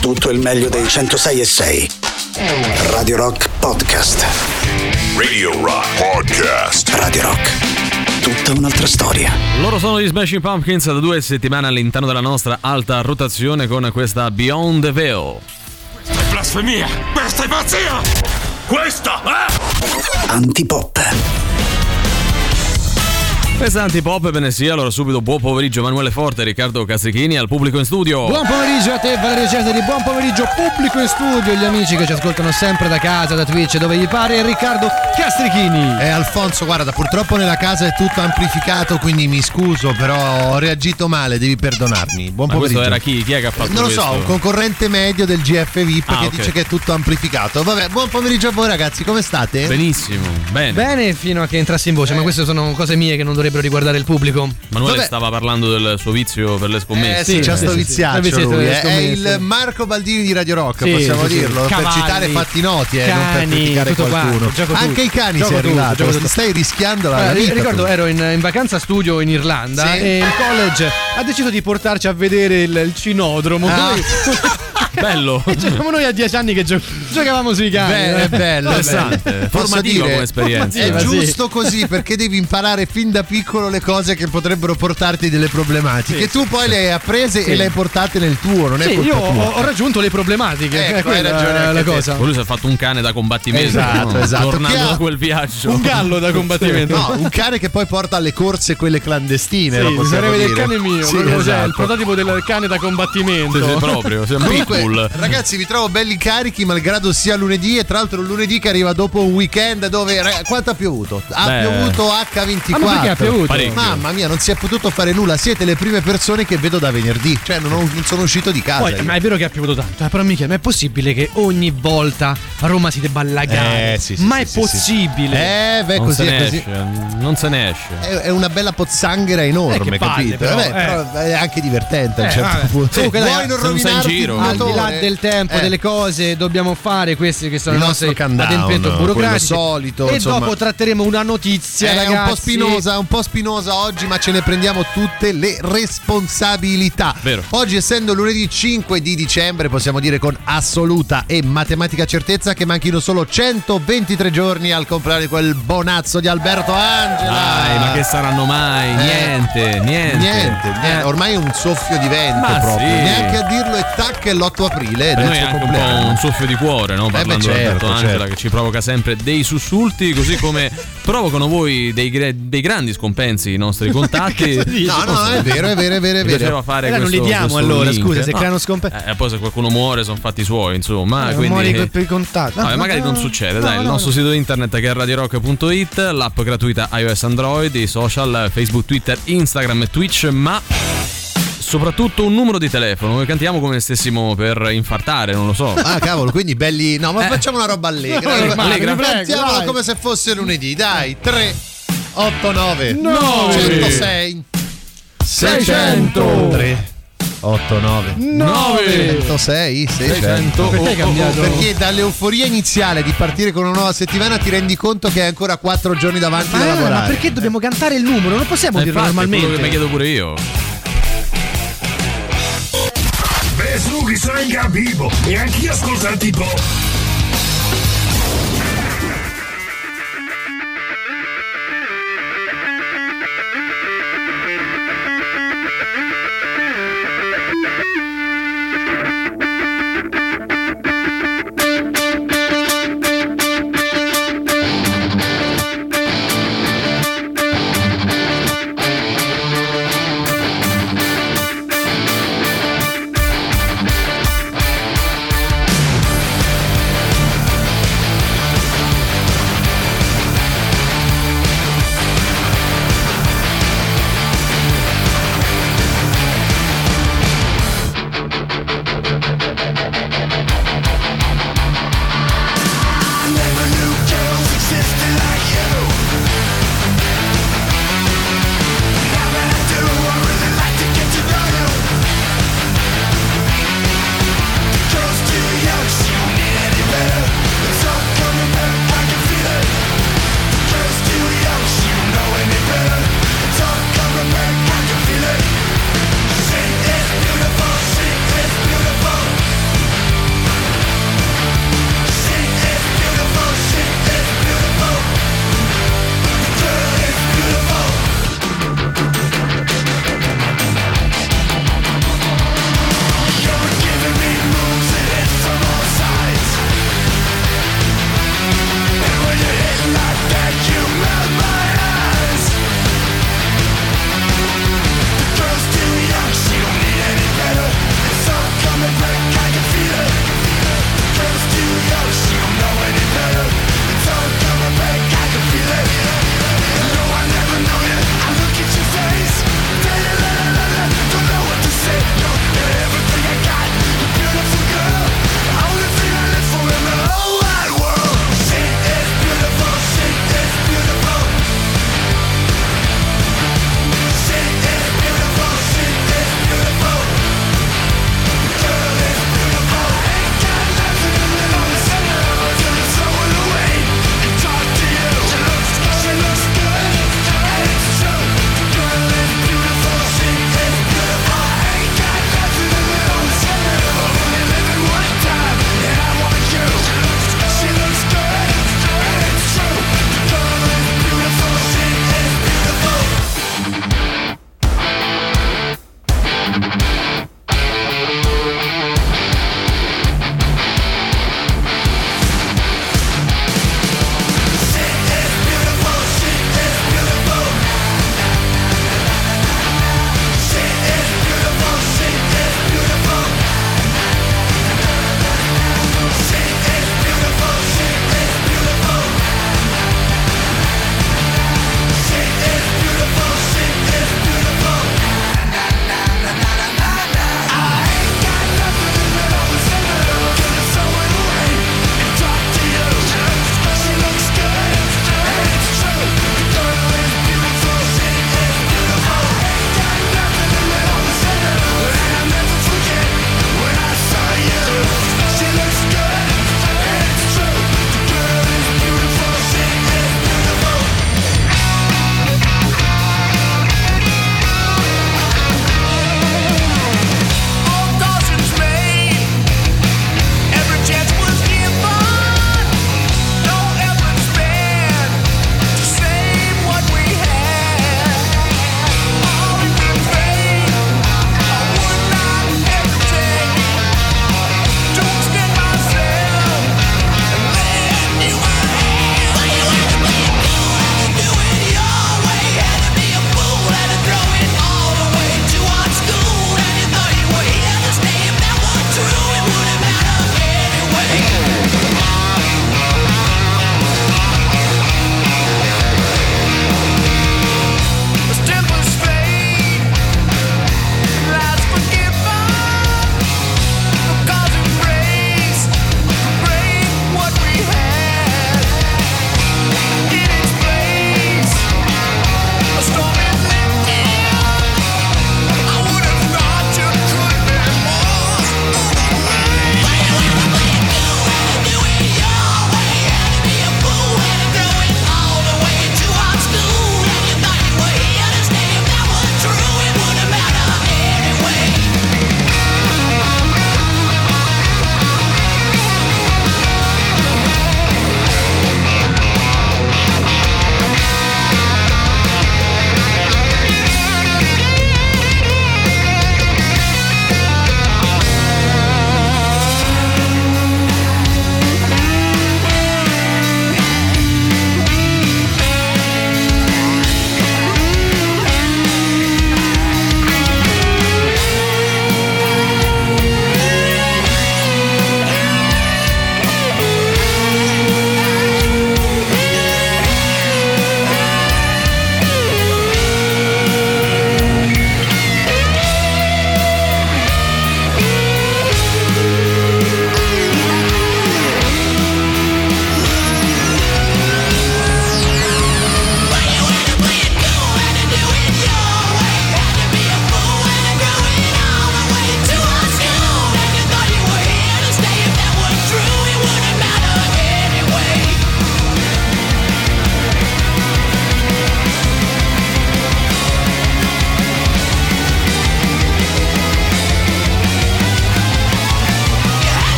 tutto il meglio dei 106 e 6. Radio Rock Podcast. Radio Rock Podcast. Radio Rock. Tutta un'altra storia. Loro sono gli Smashing Pumpkins da due settimane all'interno della nostra alta rotazione con questa Beyond the Veil. Questa è blasfemia! Questa è pazzia! Questa è... Antipop. Pesanti pop e ve ne sia, allora subito buon pomeriggio Emanuele Forte e Riccardo Castrichini al pubblico in studio. Buon pomeriggio a te Valerio Cesari, buon pomeriggio pubblico in studio, gli amici che ci ascoltano sempre da casa, da Twitch, dove gli pare, e Riccardo Castrichini. Eh, Alfonso, guarda, purtroppo nella casa è tutto amplificato, quindi mi scuso, però ho reagito male, devi perdonarmi. Buon Ma pomeriggio. questo era chi? Chi è che ha fatto Non lo questo? so, un concorrente medio del GF VIP Ah, che ok. dice che è tutto amplificato. Vabbè, buon pomeriggio a voi ragazzi, come state? Benissimo, bene. Bene fino a che entrassi in voce, ma queste sono cose mie che non dovrebbero riguardare il pubblico. Manuele Vabbè. stava parlando del suo vizio per le Eh scommesse. sì, c'ha sì, sto sì, sì. viziaccio Dove siete lui, le eh. È il Marco Baldini di Radio Rock, Sì, possiamo sì, sì. dirlo, per Cavalli, citare fatti noti, eh, non per cani, criticare tutto qualcuno. quanto, gioco Anche tutto, i cani sei arrivato, tutto. stai rischiando la Allora, vita. ri- ricordo, tu. ero in, in vacanza studio in Irlanda Sì. e il college ha deciso di portarci a vedere il, il cinodromo. Ah. Bello. C'eravamo noi a dieci anni che gio- giocavamo sui cani. Beh, è bello, Interessante, bello. Dire, come esperienza. È Sì, sì. giusto così perché devi imparare fin da piccolo le cose che potrebbero portarti delle problematiche. tu poi le hai apprese Sì. e le hai portate nel tuo, non è Sì, colpa io tua. ho, raggiunto le problematiche. Ecco, è hai ragione anche la cosa. Lui si è fatto un cane da combattimento. Esatto, no? esatto. Tornando da quel viaggio. Un gallo da combattimento. No, un cane che poi porta alle corse quelle clandestine. Sì, sarebbe del cane mio, Sì, cioè, esatto. il prototipo del cane da combattimento. Sì, sì, proprio, Comunque, pitbull. ragazzi, vi trovo belli carichi, malgrado sia lunedì. E tra l'altro, lunedì che arriva dopo un weekend dove. ra- Quanto ha piovuto? Ha Beh. piovuto H24. Ah, ma ha piovuto? Parecchio. Mamma mia, non si è potuto fare nulla. Siete le prime persone che vedo da venerdì. Cioè, non, ho- non sono uscito di casa. Poi, ma è vero che ha piovuto tanto, eh, però mica, ma è possibile che ogni volta a Roma si debba allagare? Eh, sì, sì, ma sì, è sì, sì. possibile? Eh, beh, non così se è ne così. esce, non se ne esce. È, è una bella pozzanghera enorme, Eh, che palle, capito? però, Vabbè, eh. però è anche divertente a un Eh, certo vabbè. punto. Comunque, dai, Vuoi non sei in rovinarti giro. Di là del tempo, Eh. delle cose, dobbiamo fare questi che sono Il i nostro nostri quello burocratici. solito, e insomma. dopo tratteremo una notizia, È ragazzi. un po' spinosa, un po' spinosa oggi, ma ce ne prendiamo tutte le responsabilità. Vero. Oggi, essendo lunedì 5 di dicembre, possiamo dire con assoluta e matematica certezza che manchino solo 123 giorni al di quel bonazzo di Alberto Angela. Dai, ma che saranno mai? Niente, niente. Niente, niente. Eh, ormai è un soffio di vento Ma proprio. sì. Neanche a dirlo e tac è l'8 aprile. Per è noi è suo anche un po' compleanno. un soffio di cuore, no? Parlando beh, di Alberto certo, Angela, certo. che ci provoca sempre dei sussulti, così come provocano voi dei, dei grandi scompensi i nostri contatti. No, no, è vero, è vero, è vero, è vero. fare Eh, non questo, li diamo allora, link. scusa, se No. creano scompensi. Eh, poi se qualcuno muore sono fatti suoi, insomma. Eh, quindi... muori per- per i contatti. Vabbè, No, magari no, non no. succede, No, dai, il no, nostro no. sito internet che è radiorock.it, l'app gratuita iOS Android, i social, Facebook, Twitter, Instagram e Twitch, ma soprattutto un numero di telefono. Noi cantiamo come se stessimo per infartare, non lo so. Ah, cavolo, quindi belli. No, ma Eh. facciamo una roba allegra. No, normale, Allegra. Cantiamola come se fosse lunedì. Dai, 3, 8, 9, Nove. 106, 600. 3, 8, 9, 9 106, 600. 600 Perché hai cambiato? Perché dall'euforia iniziale di partire con una nuova settimana ti rendi conto che hai ancora 4 giorni davanti da Ah, lavorare. ma perché dobbiamo cantare il numero? Non possiamo Eh, dirlo infatti, è quello normalmente. che mi chiedo pure io. Vesughi sono in vivo e anch'io ascolto il tipo.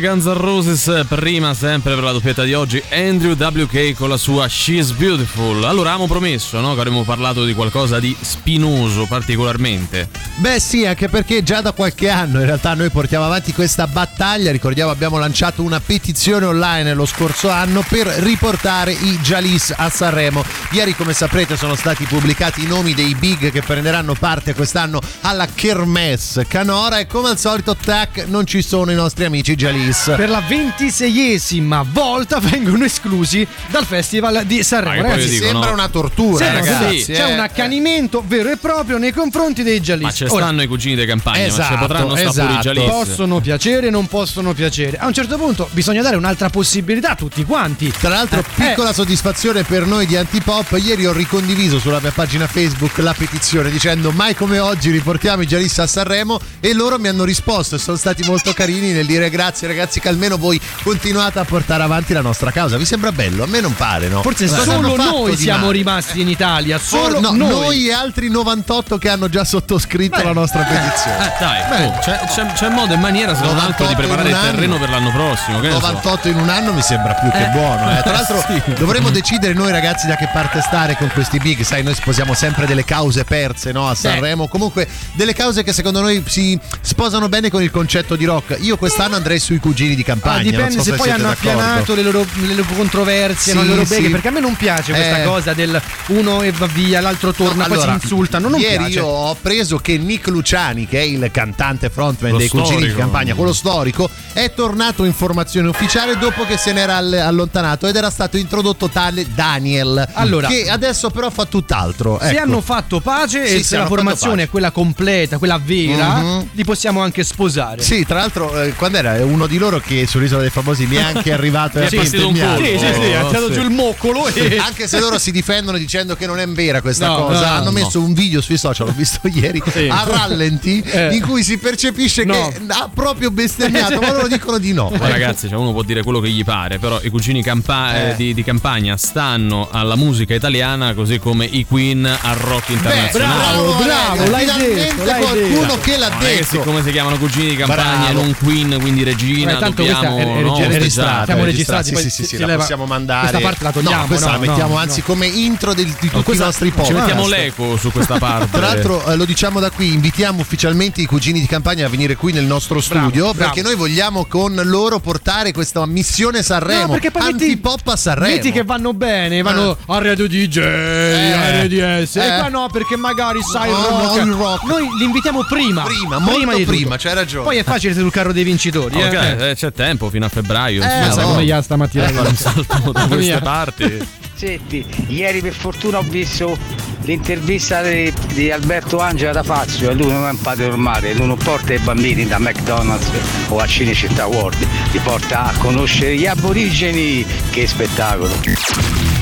Guns N' Roses, prima sempre per la doppietta di oggi, Andrew WK con la sua She's Beautiful. Allora, avevamo promesso no, che avremmo parlato di qualcosa di spinoso particolarmente. Beh sì, anche perché già da qualche anno in realtà noi portiamo avanti questa battaglia, ricordiamo abbiamo lanciato una petizione online lo scorso anno per riportare i Jalis a Sanremo. Ieri come saprete sono stati pubblicati i nomi dei big che prenderanno parte quest'anno alla Kermesse Canora e come al solito tac non ci sono i nostri amici Jalis. Per la ventiseiesima volta vengono esclusi dal Festival di Sanremo. Ah, Ragazzi, dico, Sembra no. una tortura, sì, ragazzi. sì, c'è eh. un accanimento vero e proprio nei confronti dei Jalis. Ma ci Ora, stanno i cugini di campagna, ma Esatto, ci potranno stare pure i esatto. Possono piacere, non possono piacere. A un certo punto bisogna dare un'altra possibilità a tutti quanti. Tra l'altro, Eh, piccola soddisfazione per noi di Antipop. Ieri ho ricondiviso sulla mia pagina Facebook la petizione dicendo mai come oggi riportiamo i Gialissa a Sanremo e loro mi hanno risposto e sono stati molto carini nel dire grazie ragazzi che almeno voi continuate a portare avanti la nostra causa. Vi sembra bello? A me non pare, no? Forse hanno solo noi siamo rimasti in Italia, solo no, noi. noi e altri 98 che hanno già sottoscritto la nostra petizione. Eh, dai, Beh. oh, c'è, c'è- c'è modo e maniera, se non altro, 98 di preparare il un terreno anno. per l'anno prossimo. Che ne so. 98 in un anno mi sembra più che Eh. buono. eh. Tra l'altro Sì. dovremmo decidere noi ragazzi da che parte stare con questi big. Sai, noi sposiamo sempre delle cause perse no, a Sanremo. Comunque delle cause che secondo noi si sposano bene con il concetto di rock. Io quest'anno andrei sui cugini di Ah, campagna. dipende non so se, poi siete hanno d'accordo. appianato le loro, le loro controversie, Sì, no, le loro beghe, sì. perché a me non piace questa Eh. cosa del uno e va via, l'altro torna, No, poi allora, si insultano. Non ieri piace. io ho preso che Nick Luciani, che è il cantante frontman Lo dei Cugini di storico. Campagna, quello storico, è tornato in formazione ufficiale dopo che se n'era all- allontanato ed era stato introdotto tale Daniel. Allora. che adesso però fa tutt'altro. Se ecco. hanno fatto pace Sì, e se la formazione è quella completa, quella vera, Mhm. li possiamo anche sposare. Sì, tra l'altro, eh, quando era uno di loro che sull'isola dei famosi mi è anche arrivato e è ha partito un bestemmiato. colpo. Sì, sì, sì, ha Oh, tirato sì. giù il moccolo e Anche se loro si difendono dicendo che non è vera questa No, cosa, no, hanno no. messo un video sui social, l'ho visto ieri, Sì. a rallenti, Eh. in cui si percepisce No. che ha proprio bestemmiato, ma loro dicono di no. Poi ragazzi, cioè, uno può dire quello che gli pare, però i cugini campa- Eh. eh, di, di campagna stanno alla musica italiana così come i Queen al rock internazionale. bravo, bravo, Aurelio, l'hai finalmente detto, l'hai qualcuno detto. che l'ha detto. siccome si chiamano cugini di campagna Bravo. non Queen, quindi regina, Beh, tanto dobbiamo questa è- è no, registrata. festeggiare. Siamo è registrati, Sì, sì, sì, sì, la possiamo mandare. questa parte la togliamo, No, questa no, la mettiamo no, anzi no. come intro del- di tutti Questa- i nostri Ci podcast. mettiamo l'eco su questa parte. Tra l'altro eh, lo diciamo da qui, invitiamo ufficialmente i cugini di campagna a venire qui nel nostro studio bravo. perché noi vogliamo con loro portare questa missione Sanremo, No, perché poi metti- antipop a Sanremo. Metti che vanno bene, vanno a Radio DJ, a RDS. eh. E qua no, perché magari sai rock. Noi li invitiamo prima. Prima, molto prima, c'hai ragione. Poi è facile sul carro dei vincitori. Eh. Eh, c'è tempo fino a febbraio. Eh, insomma, sai no? come gli ha stamattina. Fare un salto da queste parti. Senti, ieri per fortuna ho visto l'intervista di, di Alberto Angela da Fazio lui non è un padre normale, lui non porta i bambini da McDonald's o a Cinecittà World, li porta a conoscere gli aborigeni, che spettacolo!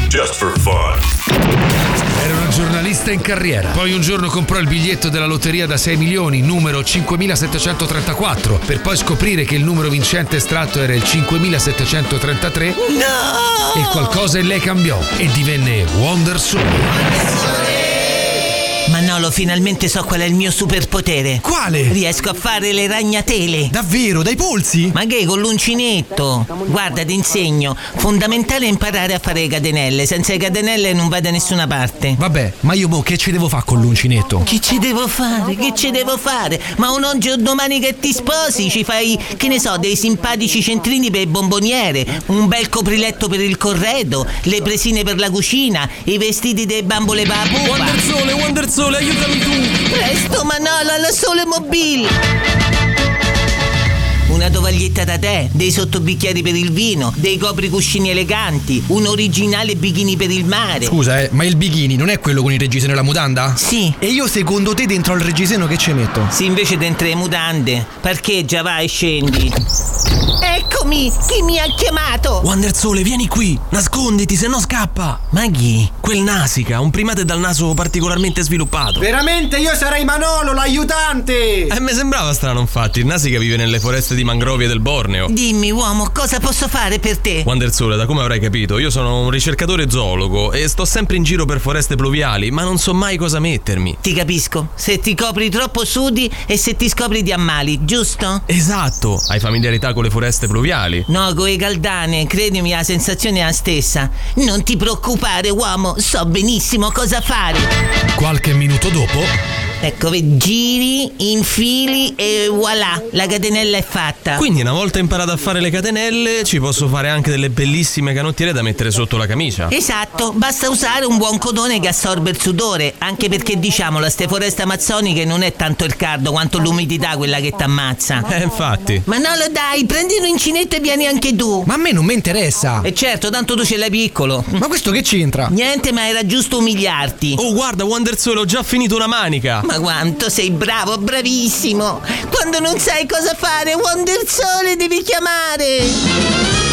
Just for fun. Era una giornalista in carriera. Poi un giorno comprò il biglietto della lotteria da 6 milioni, numero 5734, per poi scoprire che il numero vincente estratto era il 5733. No! E qualcosa in lei cambiò e divenne Wonder Soul. Manolo, finalmente so qual è il mio superpotere. Quale? Riesco a fare le ragnatele. Davvero, dai polsi? Ma che con l'uncinetto? Guarda, ti insegno. Fondamentale è imparare a fare le catenelle. Senza le catenelle non vai da nessuna parte. Vabbè, ma io boh, che ci devo fare con l'uncinetto? Che ci devo fare? Che ci devo fare? Ma un oggi o domani che ti sposi ci fai, che ne so, dei simpatici centrini per il bomboniere, un bel copriletto per il corredo, le presine per la cucina, i vestiti delle bambole per la pupa. Wonder Sole, Wonder Sole, aiutami tu! Presto Manolo alla sole mobile! Una tovaglietta da tè, dei sottobicchieri per il vino, dei copricuscini eleganti, un originale bikini per il mare. Scusa, eh, ma il bikini non è quello con il reggiseno e la mutanda? Sì. E io secondo te dentro al reggiseno che ci metto? Se invece dentro le mutande, parcheggia, vai, scendi. Eccomi! Chi mi ha chiamato? Wonder Sole, vieni qui! Nasconditi, se no scappa! Ma chi? Quel Nasica, un primate dal naso particolarmente sviluppato. Veramente io sarei Manolo, aiutante! Eh, mi sembrava strano, infatti. Il Nasica vive nelle foreste di mangrovie del Borneo. Dimmi, uomo, cosa posso fare per te? Wandersole, da come avrai capito, io sono un ricercatore zoologo e sto sempre in giro per foreste pluviali, ma non so mai cosa mettermi. Ti capisco. Se ti copri troppo sudi e se ti scopri di ammali, giusto? Esatto! Hai familiarità con le foreste pluviali? No, con i caldane, credimi, la sensazione è la stessa. Non ti preoccupare, uomo, so benissimo cosa fare. Qualche minuto dopo, Ecco, vedi, giri, infili e voilà, la catenella è fatta. Quindi una volta imparato a fare le catenelle, ci posso fare anche delle bellissime canottiere da mettere sotto la camicia. Esatto, basta usare un buon cotone che assorbe il sudore, anche perché diciamolo, ste foreste amazzoniche non è tanto il caldo quanto l'umidità quella che t'ammazza. Eh, infatti. Manolo dai, prendi un uncinetto e vieni anche tu. Ma a me non mi interessa. E certo, tanto tu ce l'hai piccolo. Ma questo che c'entra? Niente, ma era giusto umiliarti. Oh, guarda, Wandersole, ho già finito una manica. Ma quanto sei bravo, bravissimo! Quando non sai cosa fare, Wonder Sole devi chiamare!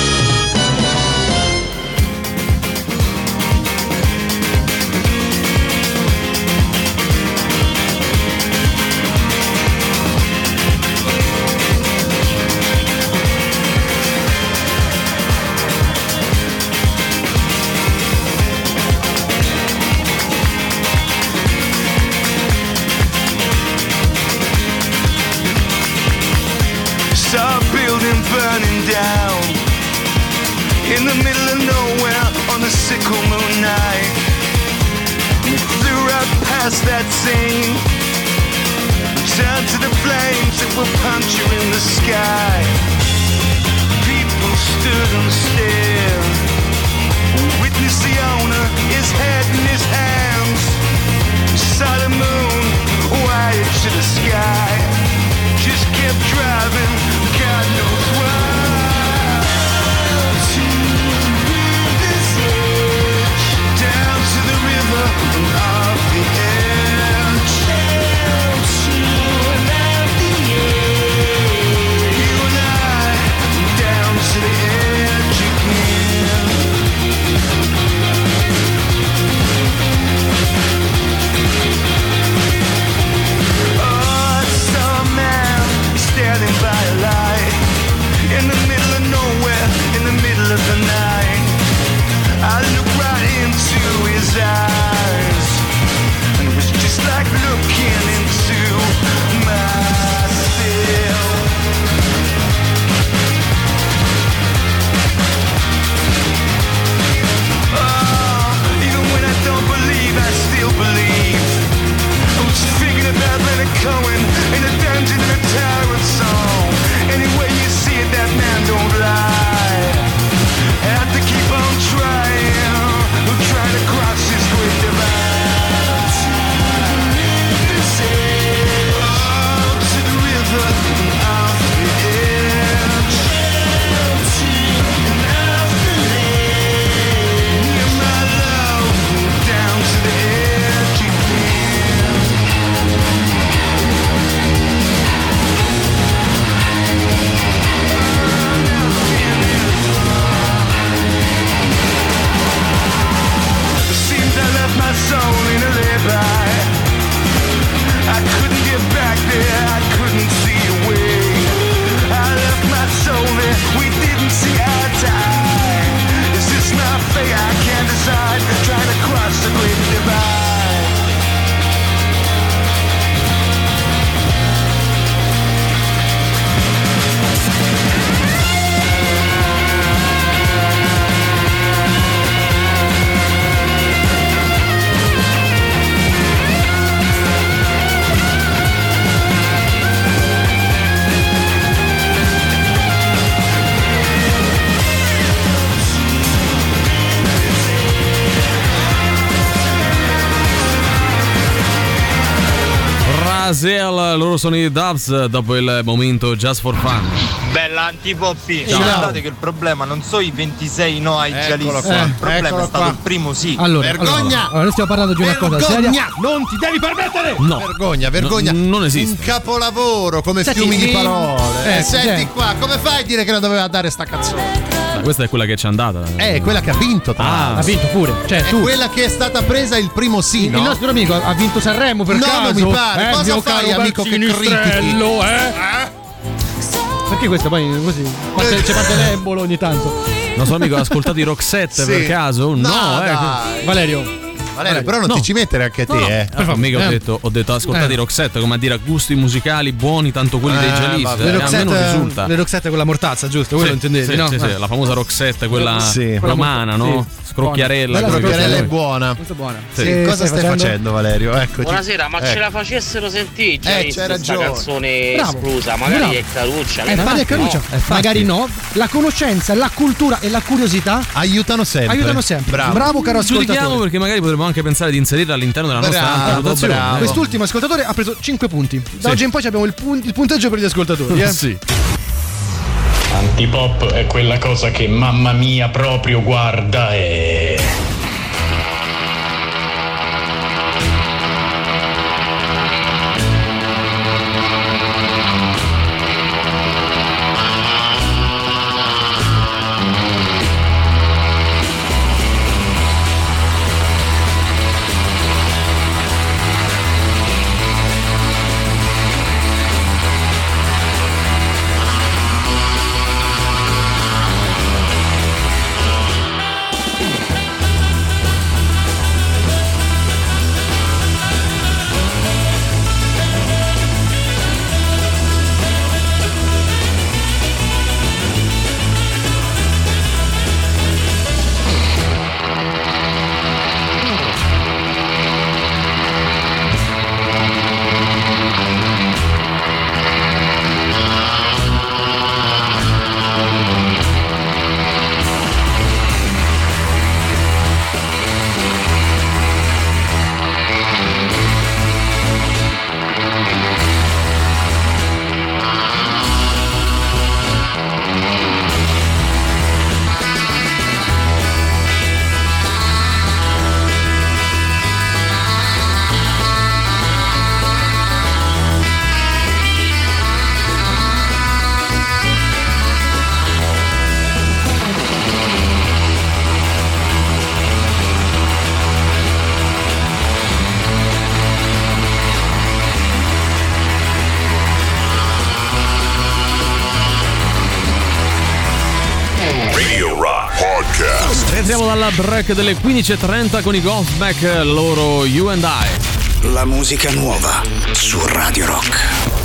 Sono i Dubs dopo il momento Just for Fun. Bella antipoppi, Ciao. guardate che il problema non sono i 26 no ai Giallisti, il problema eccolo è stato qua. il primo sì. Allora, allora, allora, noi stiamo parlando di una cosa seria. Non ti devi permettere! No. Vergogna, vergogna. No, non esiste. Un capolavoro come Senti, fiumi di parole. Eh, senti sì. qua, come fai a dire che non doveva dare sta canzone? Ma questa è quella che ci è andata. Eh, è quella che ha vinto, tra Ah. Ha vinto pure. Cioè, È tu. quella che è stata presa il primo sì, Il no? nostro amico ha vinto Sanremo per No, caso. non mi pare. Eh, Cosa fai, amico, che critichi? Eh? Perché questa poi così? Parte, c'è parte l'embolo ogni tanto. Nostro amico ha ascoltato i Roxette Sì. per caso? No, No, eh. dai. Valerio. Valerio, però non No. ti ci mettere anche a te, No, no. eh. Per favore, mica ho Eh. detto, ho detto ascoltate Eh. i Roxette come a dire a gusti musicali buoni tanto quelli dei Eh, Jalis. Eh, Le a me non Roxette, risulta. le Roxette con la mortazza, giusto? Quello Sì, intendevi, sì, no? sì, sì, Eh. la famosa Roxette, quella Sì. romana, no? Sì. Scrocchiarella. Buona. come Bella Crocchiarella è buona. Molto buona. Sì, cosa stai facendo, Valerio? Eccoci. Buonasera, ma ce la facessero sentire Eh, in c'hai questa ragione. canzone esclusa, magari è Caruccia. Eh, magari è Caruccia. no. Magari no. La conoscenza, la cultura e la curiosità Aiutano sempre. aiutano sempre. Bravo. caro Giudichiamo ascoltatore. perché magari potremmo anche pensare di inserirla all'interno della nostra Bravo, valutazione. bravo. Quest'ultimo ascoltatore ha preso 5 punti. Da Sì. oggi in poi abbiamo il, pun- il punteggio per gli ascoltatori. Eh? Sì. Antipop è quella cosa che mamma mia proprio guarda e... Break delle 15.30 con i Ghostback, loro You and I. La musica nuova su Radio Rock.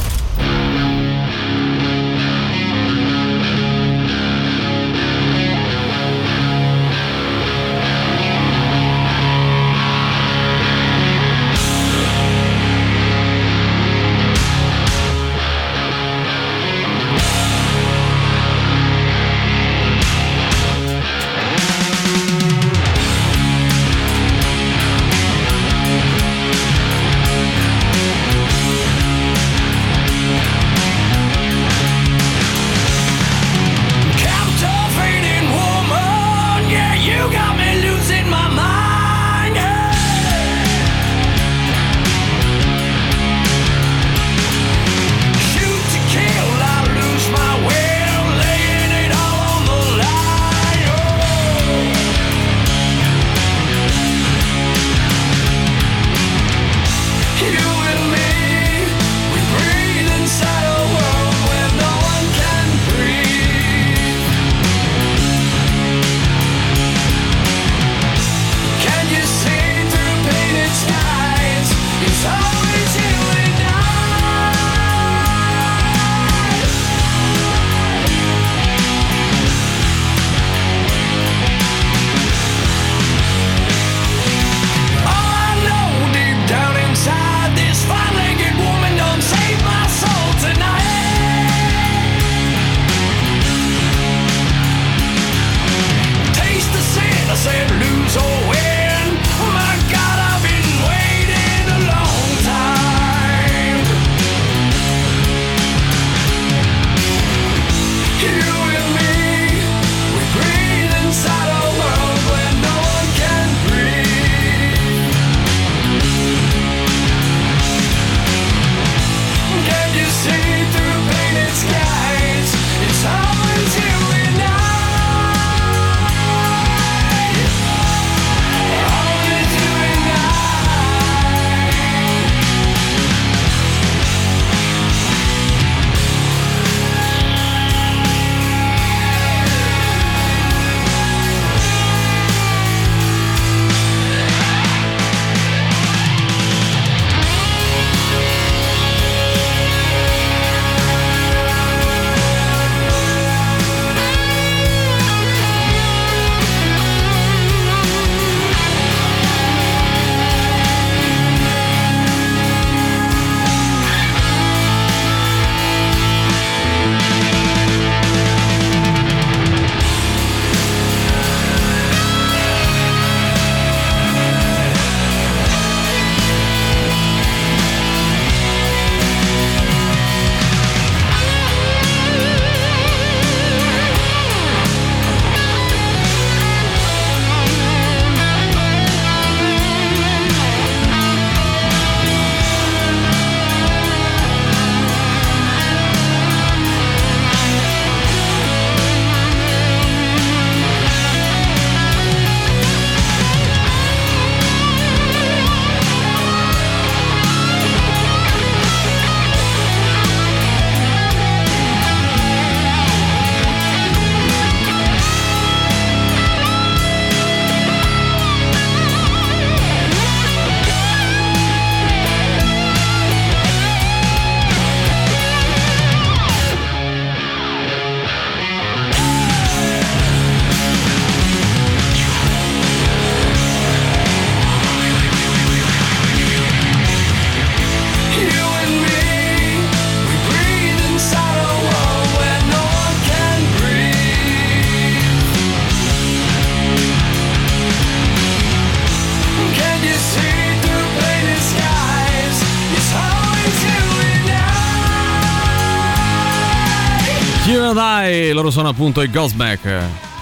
Dai, loro sono appunto i Ghostback.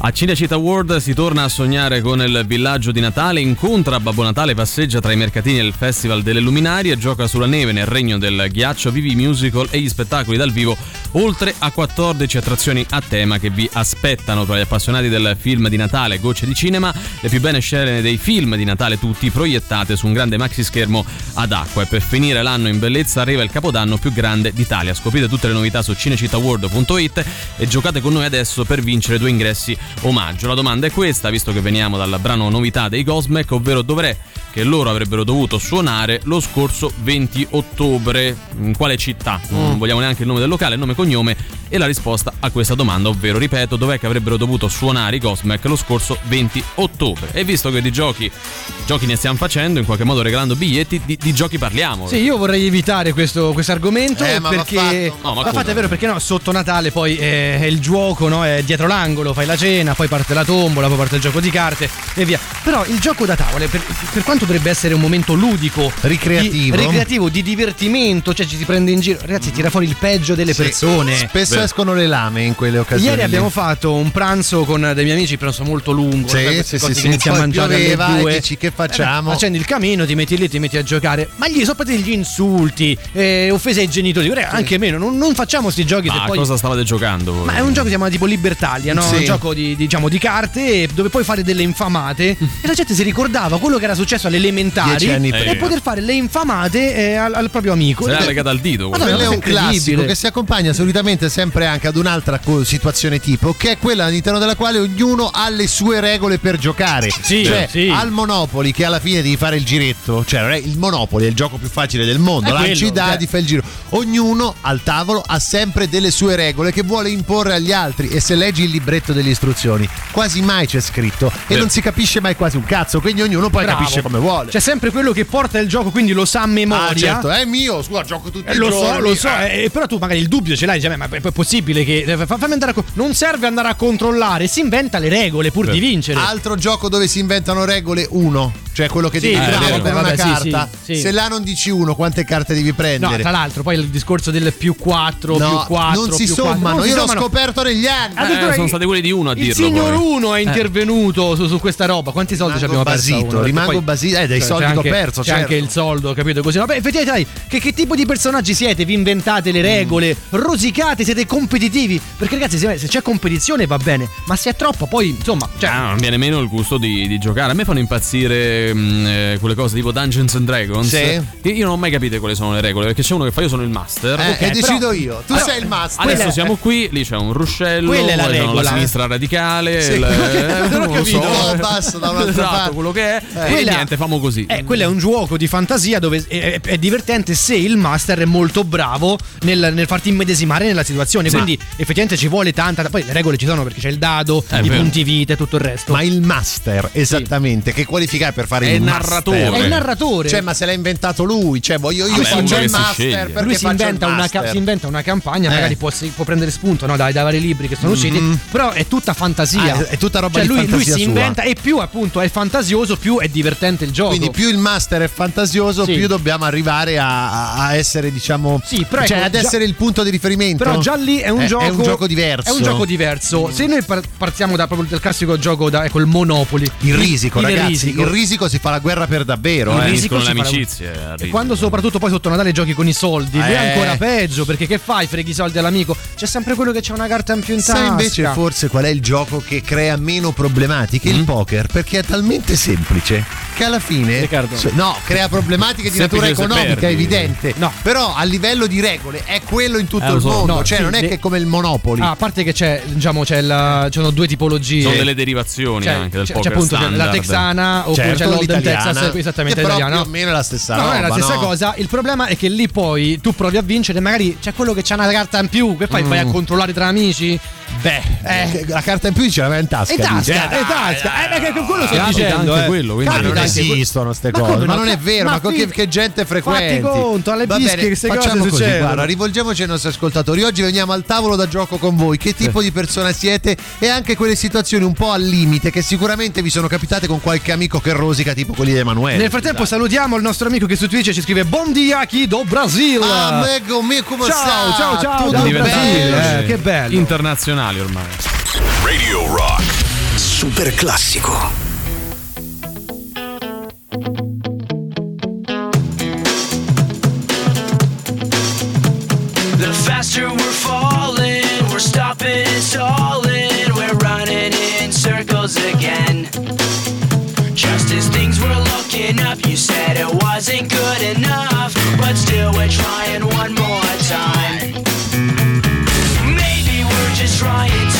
A Cinecittà World si torna a sognare con il villaggio di Natale, incontra Babbo Natale, passeggia tra i mercatini e il Festival delle Luminarie, gioca sulla neve nel regno del ghiaccio, vivi i musical e gli spettacoli dal vivo, oltre a 14 attrazioni a tema che vi aspettano tra gli appassionati del film di Natale Gocce di Cinema, le più belle scene dei film di Natale tutti proiettate su un grande maxi schermo ad acqua e per finire l'anno in bellezza arriva il capodanno più grande d'Italia. Scoprite tutte le novità su cinecittàworld.it e giocate con noi adesso per vincere due ingressi omaggio. La domanda è questa, visto che veniamo dal brano novità dei Cosmec, ovvero dov'è che loro avrebbero dovuto suonare lo scorso 20 ottobre. In quale città? Non vogliamo neanche il nome del locale, nome e cognome e la risposta a questa domanda, ovvero ripeto, dov'è che avrebbero dovuto suonare i Cosmec lo scorso 20 ottobre. E visto che di giochi, giochi ne stiamo facendo, in qualche modo regalando biglietti, di, di giochi parliamo. Sì, io vorrei evitare questo argomento Eh, ma perché fatto. No, ma fatto è vero perché no, sotto Natale poi è, è il gioco, no? È dietro l'angolo, fai la cena, poi parte la tombola, poi parte il gioco di carte e via. Però il gioco da tavole, per, per quanto dovrebbe essere un momento ludico, Ricreativo. di, ricreativo, di divertimento, cioè ci si prende in giro, ragazzi, tira fuori il peggio delle Sì. persone. Spesso Beh. escono le lame in quelle occasioni. Ieri abbiamo fatto un pranzo con dei miei amici, pranzo molto lungo. Sì, queste sì, sì, sì. inizi a mangiare pioveva alle e due. dici, che facciamo? Eh, accendi il camino, ti metti lì, ti metti a giocare. Ma gli sono partiti gli insulti, eh, offese ai genitori. Guarda, Anche meno, non, non facciamo sti giochi se Ma a poi. cosa stavate giocando voi? Ma è un gioco che si chiama tipo Libertalia, no? Sì. Un gioco di, diciamo, di carte dove puoi fare delle infamate e la gente si ricordava quello che era successo alle elementari e poter fare le infamate eh, al, al proprio amico. Se l'ha legata al dito. Madonna, Quello è un classico che si accompagna solitamente sempre anche ad un'altra co- situazione tipo, che è quella all'interno della quale ognuno ha le sue regole per giocare. Sì, cioè, sì. al Monopoli, che alla fine devi fare il giretto, cioè il Monopoli è il gioco più facile del mondo, È lanci quello, i dadi, cioè. fai il giro. Ognuno al tavolo ha sempre delle sue regole che vuole imporre agli altri e se leggi il libretto delle istruzioni, quasi mai c'è scritto e Vero. non si capisce mai quasi un cazzo, quindi ognuno poi Bravo. capisce come vuole. C'è sempre quello che porta il gioco, quindi lo sa a memoria. ah, certo, è mio, scusa, gioco tutti Eh, i lo so, giorni. lo so, eh. eh, però tu magari il dubbio ce l'hai, dici, "Beh, ma è è possibile che eh, fa- fammi andare a co- non serve andare a controllare, si inventa le regole pur di vincere. Altro gioco dove si inventano regole, uno. Cioè quello che Sì, devi prendere per vabbè, una sì, carta. sì, sì. Se là non dici uno, quante carte devi No, prendere? tra l'altro, poi il discorso del più 4, No, più 4, non si più sommano, 4. io l'ho scoperto negli anni. Addirittura Eh, sono stati quelli di uno a Il dirlo. signor poi. Uno è intervenuto su, su questa roba. Quanti soldi ci abbiamo Rimango perso? rimango poi- basito. Eh, dei cioè, soldi che ho perso, C'è certo. anche il soldo, capito? Così. Vabbè, effettivamente, dai, che, che tipo di personaggi siete? Vi inventate le regole, rosicate, siete competitivi. Perché, ragazzi, se, se c'è competizione va bene, ma se è troppo, poi insomma. Cioè, Ah, non viene meno il gusto di, di giocare. A me fanno impazzire mh, eh, quelle cose tipo Dungeons and Dragons. Sì. Che io non ho mai capito quali sono le regole. Perché c'è uno che fa io sono il master. Eh, ok, e decido però- io. Tu però- sei il master. Adesso quella siamo qui, lì c'è un ruscello, Quella è la regola. la sinistra radicale, Sì. il, eh, Non ho lo capito. No, basso da un'altra esatto, parte. quello che è. E Quella- niente, famo così. Eh, quello è un gioco di fantasia dove è, è- è divertente se il master è molto bravo nel, nel farti immedesimare nella situazione. Quindi effettivamente ci vuole tanta. Poi le regole ci sono perché c'è il dado, È i vero. punti vita e tutto il resto. Ma il master, esattamente, che qualifica è per fare È il il master? narratore. è il narratore. Cioè, ma se l'ha inventato lui, cioè voglio io Vabbè, faccio il che si master perché lui si inventa, una, si inventa una campagna, Eh. magari può, si- può prendere spunto no, dai, dai vari libri che sono usciti, però è tutta fantasia. Ah, è- tutta roba Cioè, di lui, lui fantasia si sua. inventa e più appunto è fantasioso, più è divertente il gioco. Quindi più il master è fantasioso, Sì. più dobbiamo arrivare a, a- essere, diciamo, Sì, però cioè ecco, ad già- essere il punto di riferimento. Però già lì è un, È- gioco, è un gioco diverso. È un gioco diverso. Se noi par- partiamo da, proprio dal classico gioco da ecco, il Monopoli. Il risico, il ragazzi. risico. Il risico si fa la guerra per davvero. Il eh. risico si le fa E quando soprattutto poi sotto Natale giochi con i soldi, Eh. è ancora peggio perché che fai? Freghi i soldi all'amico. C'è sempre quello che c'ha una carta in più in tasca. Sai invece forse qual è il gioco che crea meno problematiche? Mm. Il poker, perché è talmente semplice che alla fine Riccardo. no, crea problematiche di Semplice natura economica, perdi. evidente. No. Però a livello di regole è quello in tutto Eh, il so. mondo, No, cioè sì, non è le- che è come il Monopoli. Ah, a parte che c'è, diciamo, c'è la, ci sono due tipologie. Sono delle derivazioni C'è, anche del c'è- poker c'è appunto c'è la standard. texana oppure Certo, c'è l'italiana, Texas, esattamente italiana. più o meno è la stessa No, non è la roba, stessa no? cosa. Il problema è che lì poi tu provi a vincere, magari c'è quello che c'ha una carta in più. Che fai? Vai a Mm. controllare tra amici? Beh, eh. La carta in più ce l'aveva in tasca. È tasca, dice. è tasca. Eh, perché quello sto dicendo. anche eh. quello, quindi non esistono queste cose, come ma no? non è vero, ma, che, che gente frequenti. Fatti conto, alle bische bene, queste cose facciamo così, succedono. guarda, rivolgiamoci ai nostri ascoltatori. Oggi veniamo al tavolo da gioco con voi. Che tipo di persona siete e anche quelle situazioni un po' al limite che sicuramente vi sono capitate con qualche amico che musica tipo quelli di Emanuele. Nel frattempo salutiamo il nostro amico che su Twitch ci scrive Bom dia chi do Brasil. Ah, amico mio, come ciao, sta? ciao, ciao. Eh, che in things were looking up, you said it wasn't good enough, but still we're trying one more time. Maybe we're just trying too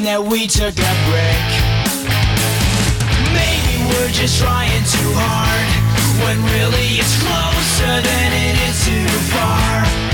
time that we took a break. Maybe we're just trying too hard, when really it's closer than it is too far.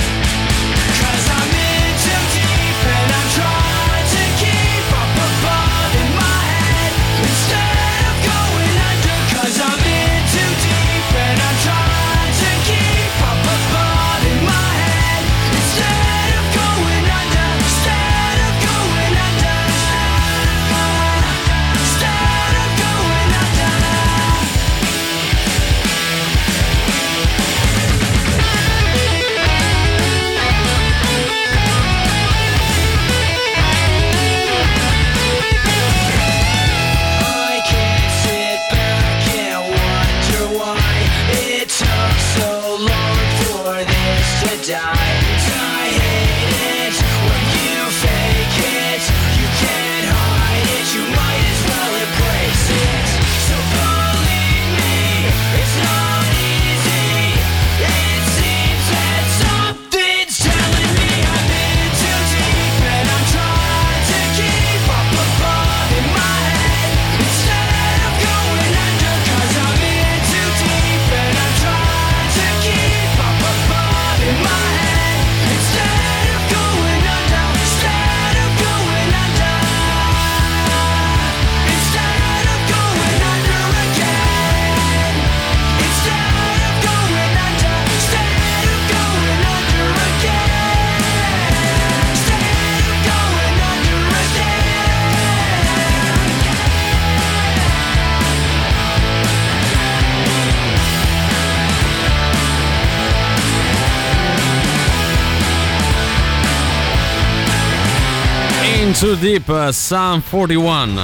Into Deep Sun 41.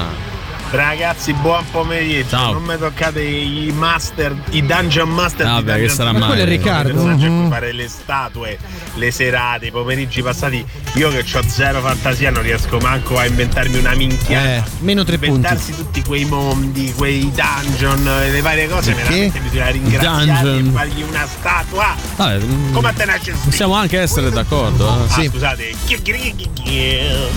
Ragazzi, buon pomeriggio. Ciao. Non mi toccate i master, i dungeon master Ah, di beh, che Dungeon sarà mai. Ma quello è Riccardo. Mhm. fare le statue, le serate, i pomeriggi passati. Io che ho zero fantasia non riesco manco a inventarmi una minchia. Eh, meno tre punti. Inventarsi tutti quei mondi, quei dungeon, le varie cose, Perché? veramente bisogna ringraziarli Dungeon. e fargli una statua. Vabbè, mm, Come a te nasce possiamo anche essere d'accordo. eh. Ah, scusate.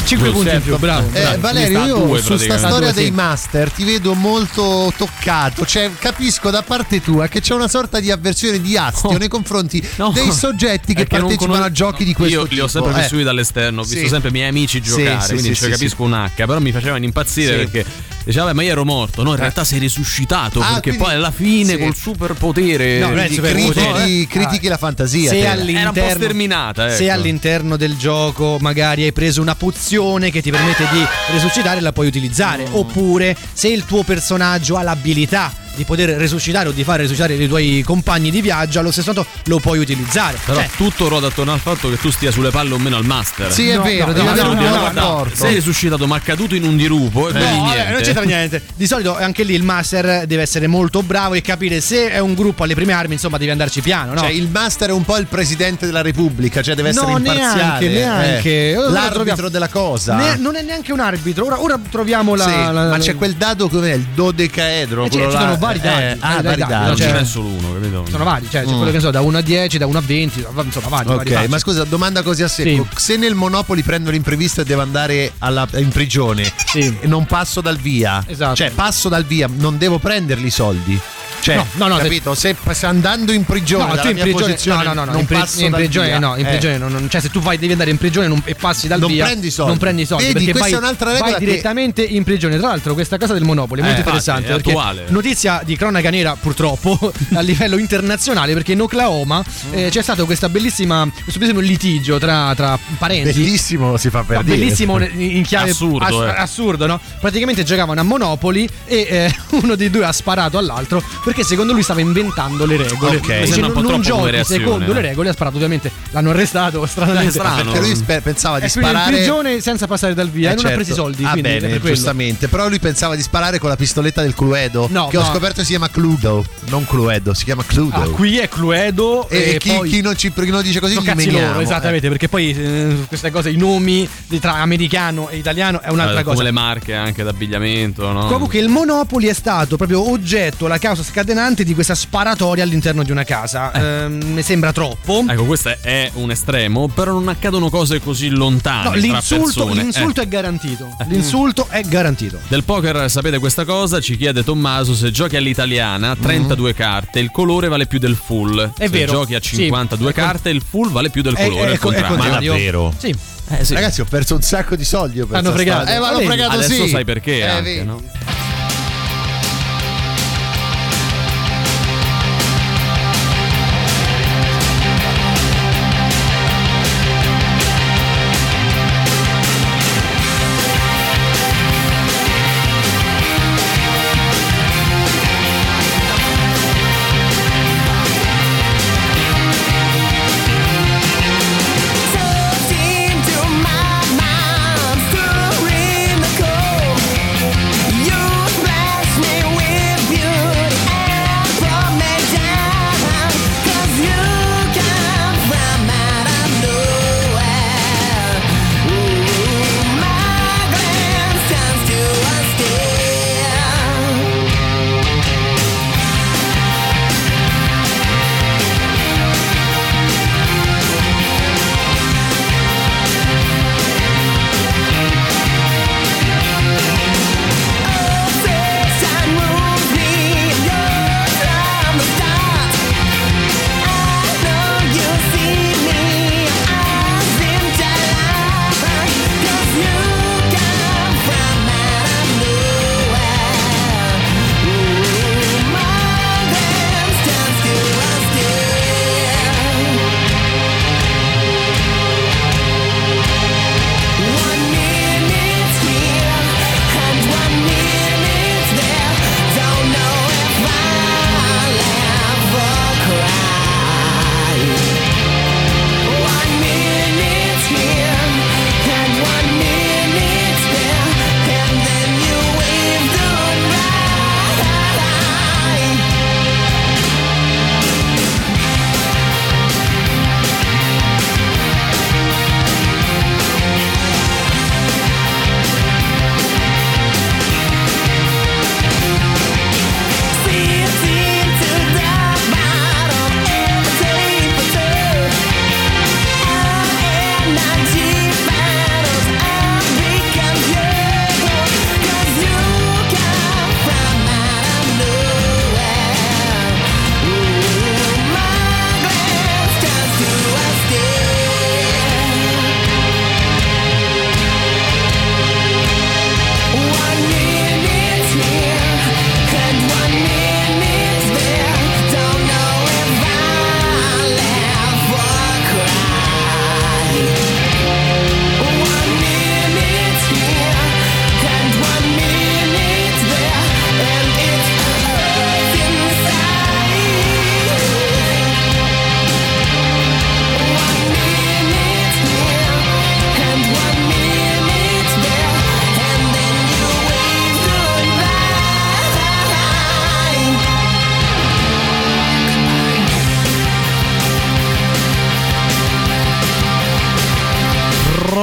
5 punti in più, bravo. Eh, bravo. Valerio, sta a io due, su sta storia dei sì. master ti vedo molto toccato. Cioè, capisco da parte tua che c'è una sorta di avversione di astio nei confronti No. dei soggetti che non partecipano conos- a giochi di questo Io tipo. li ho sempre Eh. vissuti dall'esterno, ho visto Sì. sempre i miei amici giocare, sì, quindi sì, ci sì, capisco un H, però mi facevano impazzire Sì. perché diceva, vabbè, ma io ero morto. No, in realtà sei risuscitato Ah, perché quindi- poi alla fine sì. col superpotere No, non di- superpotere. critichi, critichi la fantasia. Se all'interno, Era un po' sterminata, ecco. se all'interno del gioco magari hai preso una pozione che ti permette di resuscitare, la puoi utilizzare. Mm. Oppure se il tuo personaggio ha l'abilità di poter resuscitare o di fare resuscitare i tuoi compagni di viaggio, allo stesso modo lo puoi utilizzare. Però Cioè, tutto ruota attorno al fatto che tu stia sulle palle o meno al master. Sì, è No, vero, no, devi no, avere no, un buon no, rapporto. Sei risuscitato ma caduto in un dirupo e quindi No, vabbè, niente. non c'entra niente. Di solito anche lì il master deve essere molto bravo e capire se è un gruppo alle prime armi, insomma, devi andarci piano, no? Cioè, il master è un po' il presidente della Repubblica, cioè deve essere No, imparziale. neanche, neanche. eh. L'arbitro troviamo- della cosa. Ne- non è neanche un arbitro. Ora, ora troviamo la. Sì, la- ma la- c'è quel dado com'è? Il dodecaedro. Eh, quello ci là. Sono vari dadi, Eh, vari ah, vari dadi, non cioè- ce n'è solo uno, capito? Sono vari, cioè c'è Mm. quello che so, da 1 a 10, da 1 a 20, insomma, vari. vari Ok, facce. ma scusa, domanda così a secco. Se nel Monopoli prendo l'imprevisto e devo andare alla- in prigione e non passo dal via, Esatto. cioè passo dal via, non devo prenderli i soldi. Cioè, No, no, no, capito? Se, se andando in prigione, No, tu in prigione, no, no, no, no, in, pri- in prigione via, no, in eh. prigione non- cioè se tu vai devi andare in prigione non- e passi dal Non via prendi soldi. non prendi soldi Vedi, perché questa vai, è un'altra vai regola che- direttamente in prigione. Tra l'altro questa cosa del Monopoli è molto Eh, infatti, interessante è perché attuale. notizia di cronaca nera purtroppo a livello internazionale perché in Oklahoma eh, c'è stato questa bellissima questo bellissimo litigio tra, tra parenti Bellissimo si fa per No, dire. bellissimo in chiave Assurdo, ass- eh. assurdo, no? Praticamente giocavano a Monopoli e eh, uno dei due ha sparato all'altro perché secondo lui stava inventando le regole. Ok. Dice, un po' non come giochi secondo eh. le regole, ha sparato ovviamente. L'hanno arrestato stranamente. Strano. Perché lui spe- pensava di sparare in prigione senza passare dal via Eh, e non ha certo. preso i soldi. Ah, quindi bene, per quello. giustamente. Però lui pensava di sparare con la pistoletta del Cluedo. No, che ho no. scoperto si chiama Cluedo. Non Cluedo, si chiama Cluedo. Ah, qui è Cluedo e, e, chi, poi chi non, ci, chi non dice così gli meniamo. loro, esattamente, perché poi eh, queste cose, i nomi tra americano e italiano è un'altra Eh, cosa. Come le marche anche d'abbigliamento, no? Comunque il Monopoli è stato proprio oggetto, la causa scatenante di questa sparatoria all'interno di una casa. Ehm, mi sembra troppo. Ecco, questo è- è un estremo, però non accadono cose così lontane. No, tra l'insulto, l'insulto Eh. è garantito. L'insulto è garantito. Del poker sapete questa cosa? Ci chiede Tommaso se giochi all'italiana 32 carte, il colore vale più del full. È se vero. giochi a Sì. 52 È con- carte, il full vale più del È- colore. è è contrario. contrario. Ma davvero? Sì. Eh, sì. Ragazzi, ho perso un sacco di soldi. Hanno fregato. Eh, ma vedi, fregato Adesso sì. sai perché Eh, anche, no?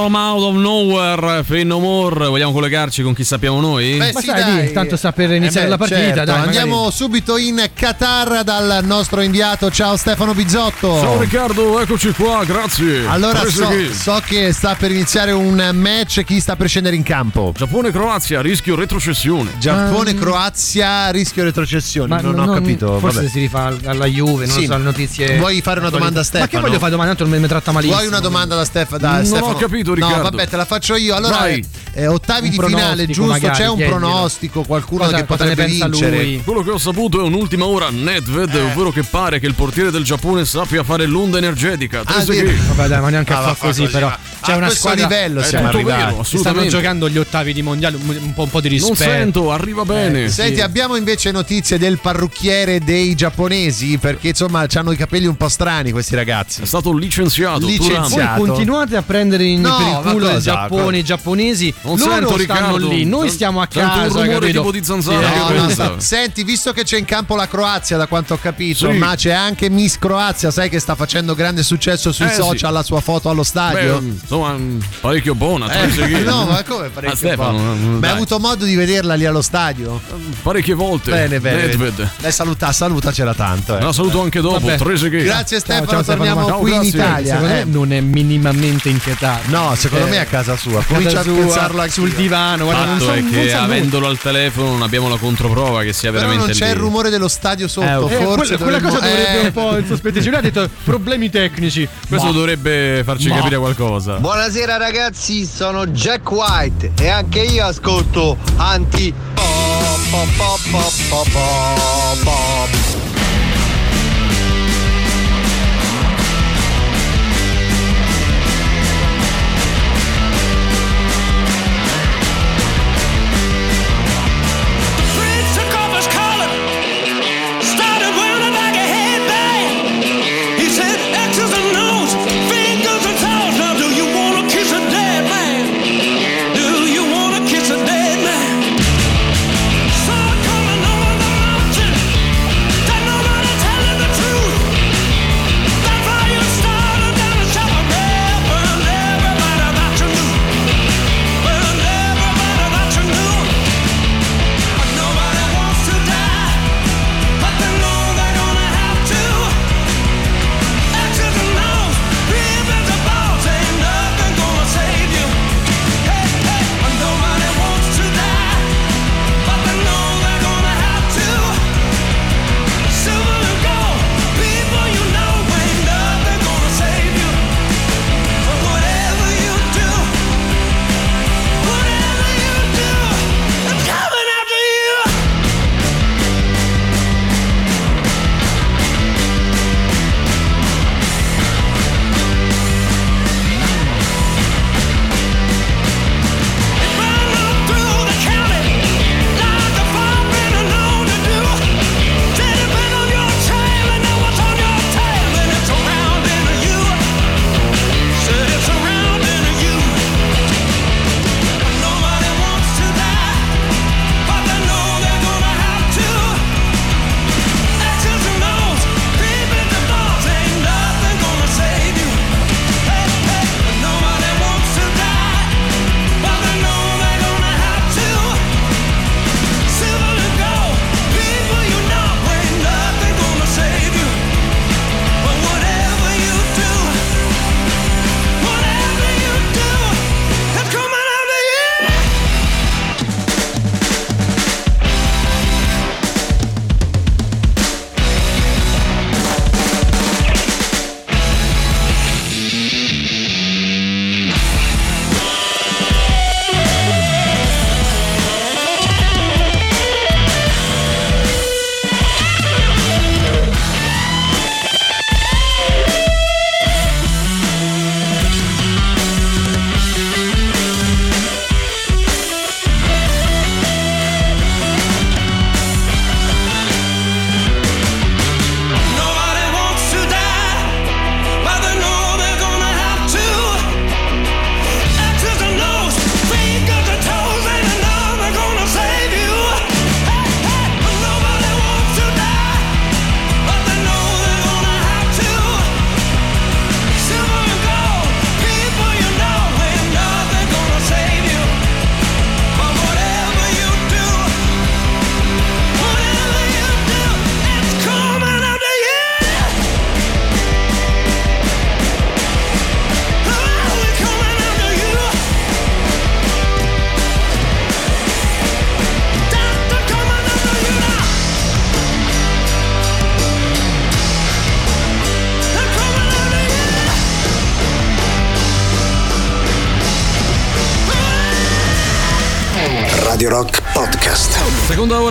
From Out of Nowhere, Fade No More. Vogliamo collegarci con chi sappiamo noi? Beh, Ma sì, sai, dai. tanto sta per iniziare Eh beh, la partita, certo. dai, magari- Andiamo subito in Qatar dal nostro inviato. Ciao Stefano Bizzotto. Ciao Riccardo, eccoci qua, grazie. Allora so, so che sta per iniziare un match. Chi sta per scendere in campo? Giappone-Croazia, rischio retrocessione. Giappone-Croazia, rischio retrocessione. Ma non, ho non- capito. Forse vabbè. si rifà al- alla Juve, non Sì. so, le notizie. Vuoi fare una domanda a Ma che Stefano? voglio fare domanda? Tanto mi tratta malissimo. Vuoi una domanda da, Stef- da Non Stefano? ho capito, No, Riccardo. vabbè, te la faccio io. Allora, Vai. eh, ottavi Un di finale, giusto? magari, C'è un chiedilo. pronostico, qualcuno Cosa- che potrebbe vincere. lui? Quello che ho saputo è un'ultima ora Nedved, Eh. ovvero che pare che il portiere del Giappone sappia fare l'onda energetica. Ah? Vabbè, dai, ma neanche Ah, fa fa così, così, però. C'è A una squadra. livello È siamo arrivati. vero, stanno giocando gli ottavi di mondiale, un, po', un po' di Non rispetto. sento, arriva bene. Senti, abbiamo invece notizie del parrucchiere dei giapponesi perché insomma hanno i capelli un po' strani questi ragazzi. È stato licenziato. Licenziato. Voi continuate a prendere in, No, per il culo il? Giappone, i giapponesi. Non loro sento, stanno lì, noi stiamo a sento un casa. rumore tipo di zanzara Sì, che No, no, pensa. Senti, visto che c'è in campo la Croazia, da quanto ho capito, Sì. ma c'è anche Miss Croazia, sai che sta facendo grande successo sui Eh, sì. social la sua foto allo Beh, stadio? insomma, mm, parecchio buona. Eh, no, ma come parecchio mm, Ma hai avuto modo di vederla lì allo stadio? Parecchie volte. Bene, bene. Nedved. Dai, saluta, salutacela tanto. eh. La saluto anche dopo. Grazie Stefano, ciao, Stefano, torniamo ciao, qui in grazie. Italia. Secondo me eh. non è minimamente inquietante. No, secondo Eh, me è a casa sua. a Comincia casa a anche sul divano. Guarda, non so, è non che nulla. avendolo al telefono non abbiamo la controprova che sia Però veramente non c'è lì. il rumore dello stadio sotto, Eh, ok. Eh, forse quella, quella cosa dovrebbe eh. un po' insospettirci. Lui ha detto problemi tecnici. Questo Ma- dovrebbe farci Ma- capire qualcosa. Buonasera ragazzi, sono Jack White e anche io ascolto anti pop pop pop pop pop pop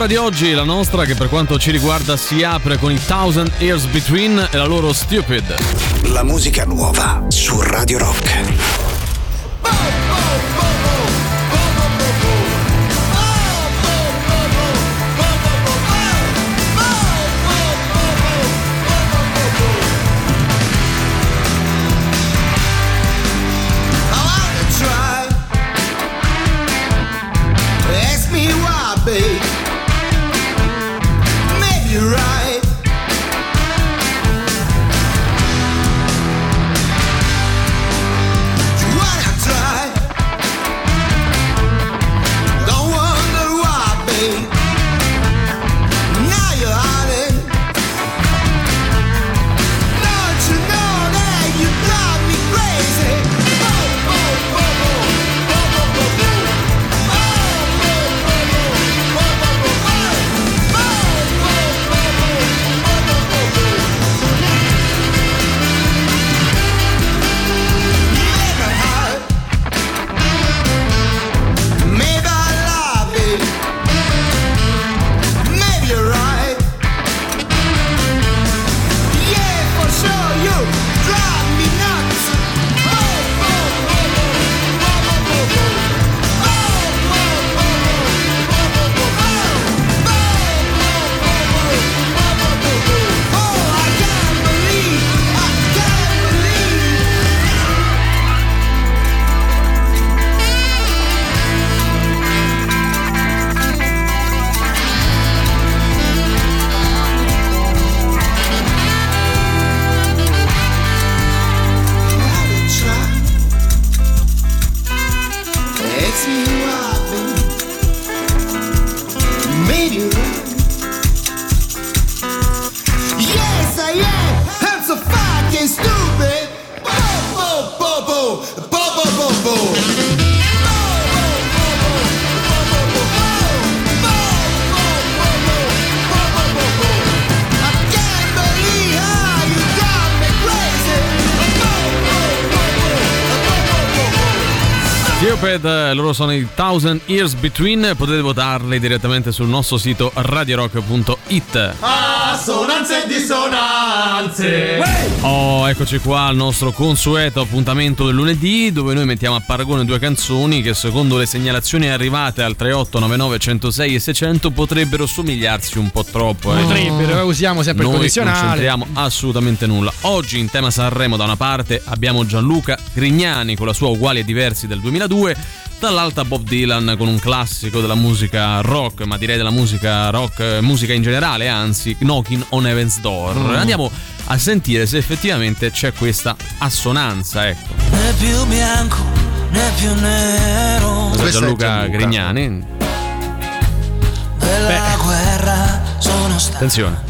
Seconda ora di oggi, la nostra che per quanto ci riguarda si apre con i Thousand Years Between e la loro Stupid. La musica nuova su Radio Rock. Stupid, eh, loro sono i Thousand Years Between, potete votarli direttamente sul nostro sito radiorock.it. Assonanze e dissonanze. Oh, eccoci qua al nostro consueto appuntamento del lunedì dove noi mettiamo a paragone due canzoni che secondo le segnalazioni arrivate al 3899 106 e 600 potrebbero somigliarsi un po' troppo. Eh. Potrebbero, eh, usiamo sempre il Noi condizionale. non c'entriamo assolutamente nulla. Oggi in tema Sanremo da una parte abbiamo Gianluca Grignani con la sua Uguali e Diversi del 2002, dall'altra Bob Dylan con un classico della musica rock, ma direi della musica rock, eh, musica in generale, anzi Knocking on Heaven's Door. Mm. Andiamo a sentire se effettivamente c'è questa assonanza, ecco. Né più bianco né più nero. Gianluca Grignani. Della guerra sono stato. Attenzione.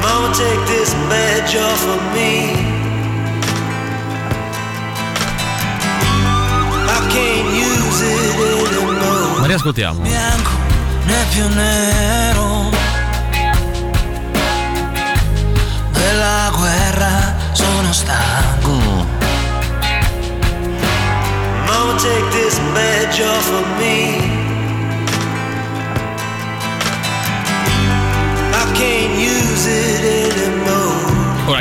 Mama, take this badge off of me. Riascoltiamo. Bianco né più nero. Della guerra sono stanco. Mama, take this badge off of me.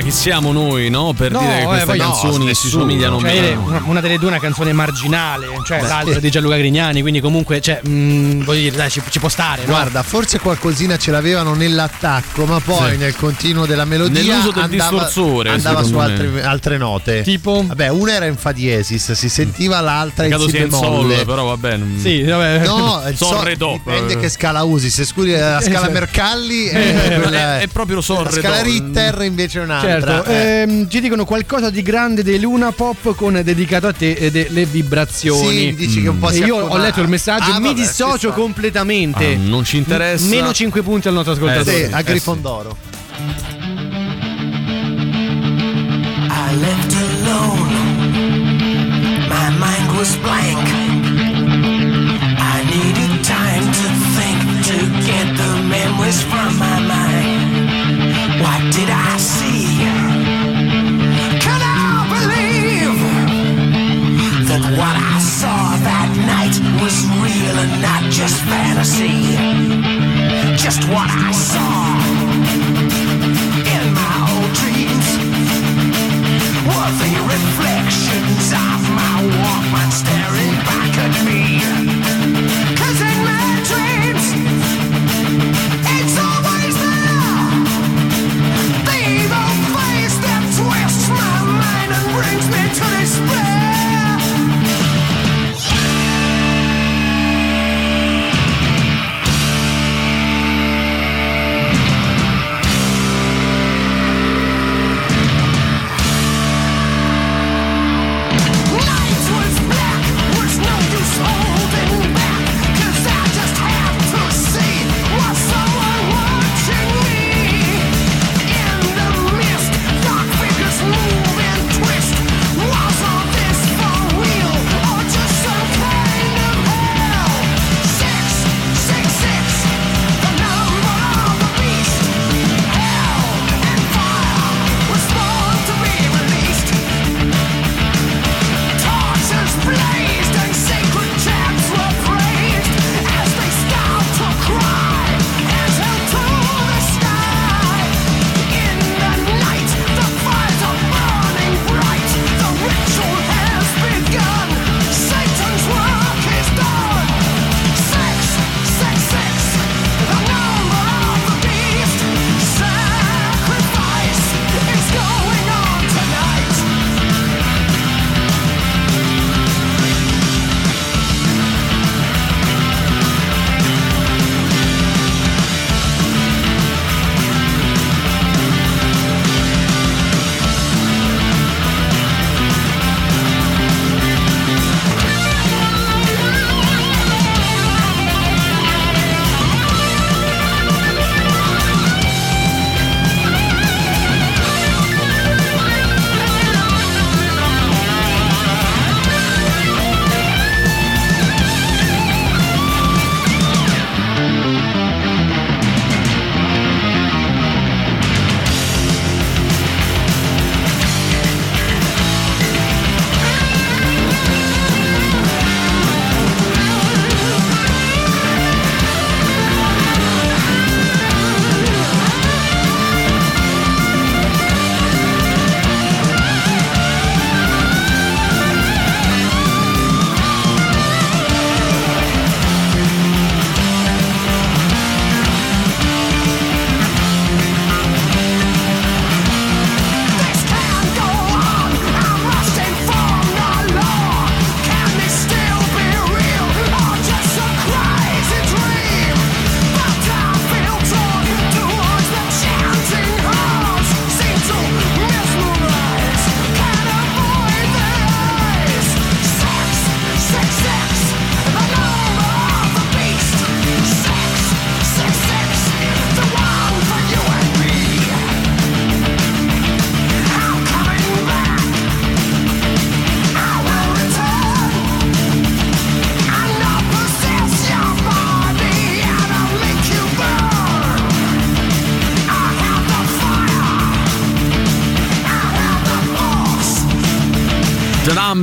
Chi siamo noi, no? Per No, dire che eh, queste no, canzoni si nessuno. somigliano Cioè, meno. una, una delle due è una canzone marginale, cioè Beh, l'altra di Gianluca Grignani, quindi comunque, cioè, mh, voglio dire, dai, ci, ci può stare, no? Guarda, forse qualcosina ce l'avevano nell'attacco, ma poi Sì. nel continuo della melodia Nell'uso del andava, distorsore, andava su altre, altre note. Tipo? Vabbè, una era in fa diesis, si sentiva l'altra in si bemolle. sol, però vabbè. non- Sì, vabbè. No, il Sol, dipende che scala usi. Se scuri la scala Esatto. Mercalli, Eh, è, quella- è- è proprio sol, La scala. Ritter invece è un'altra. Certo, eh. ehm, ci dicono qualcosa di grande dei Luna Pop con dedicato a te e delle vibrazioni. Sì, dici che un po' E si io ho letto il messaggio, Ah, mi vabbè, dissocio completamente. Ah, non ci interessa. M- meno 5 punti al nostro ascoltatore. Sì, a Grifondoro. I left alone. My mind was blank. I needed time to think to get the memories from my mind. real and not just fantasy. Just what I saw in my old dreams were the reflections of my Walkman stereo.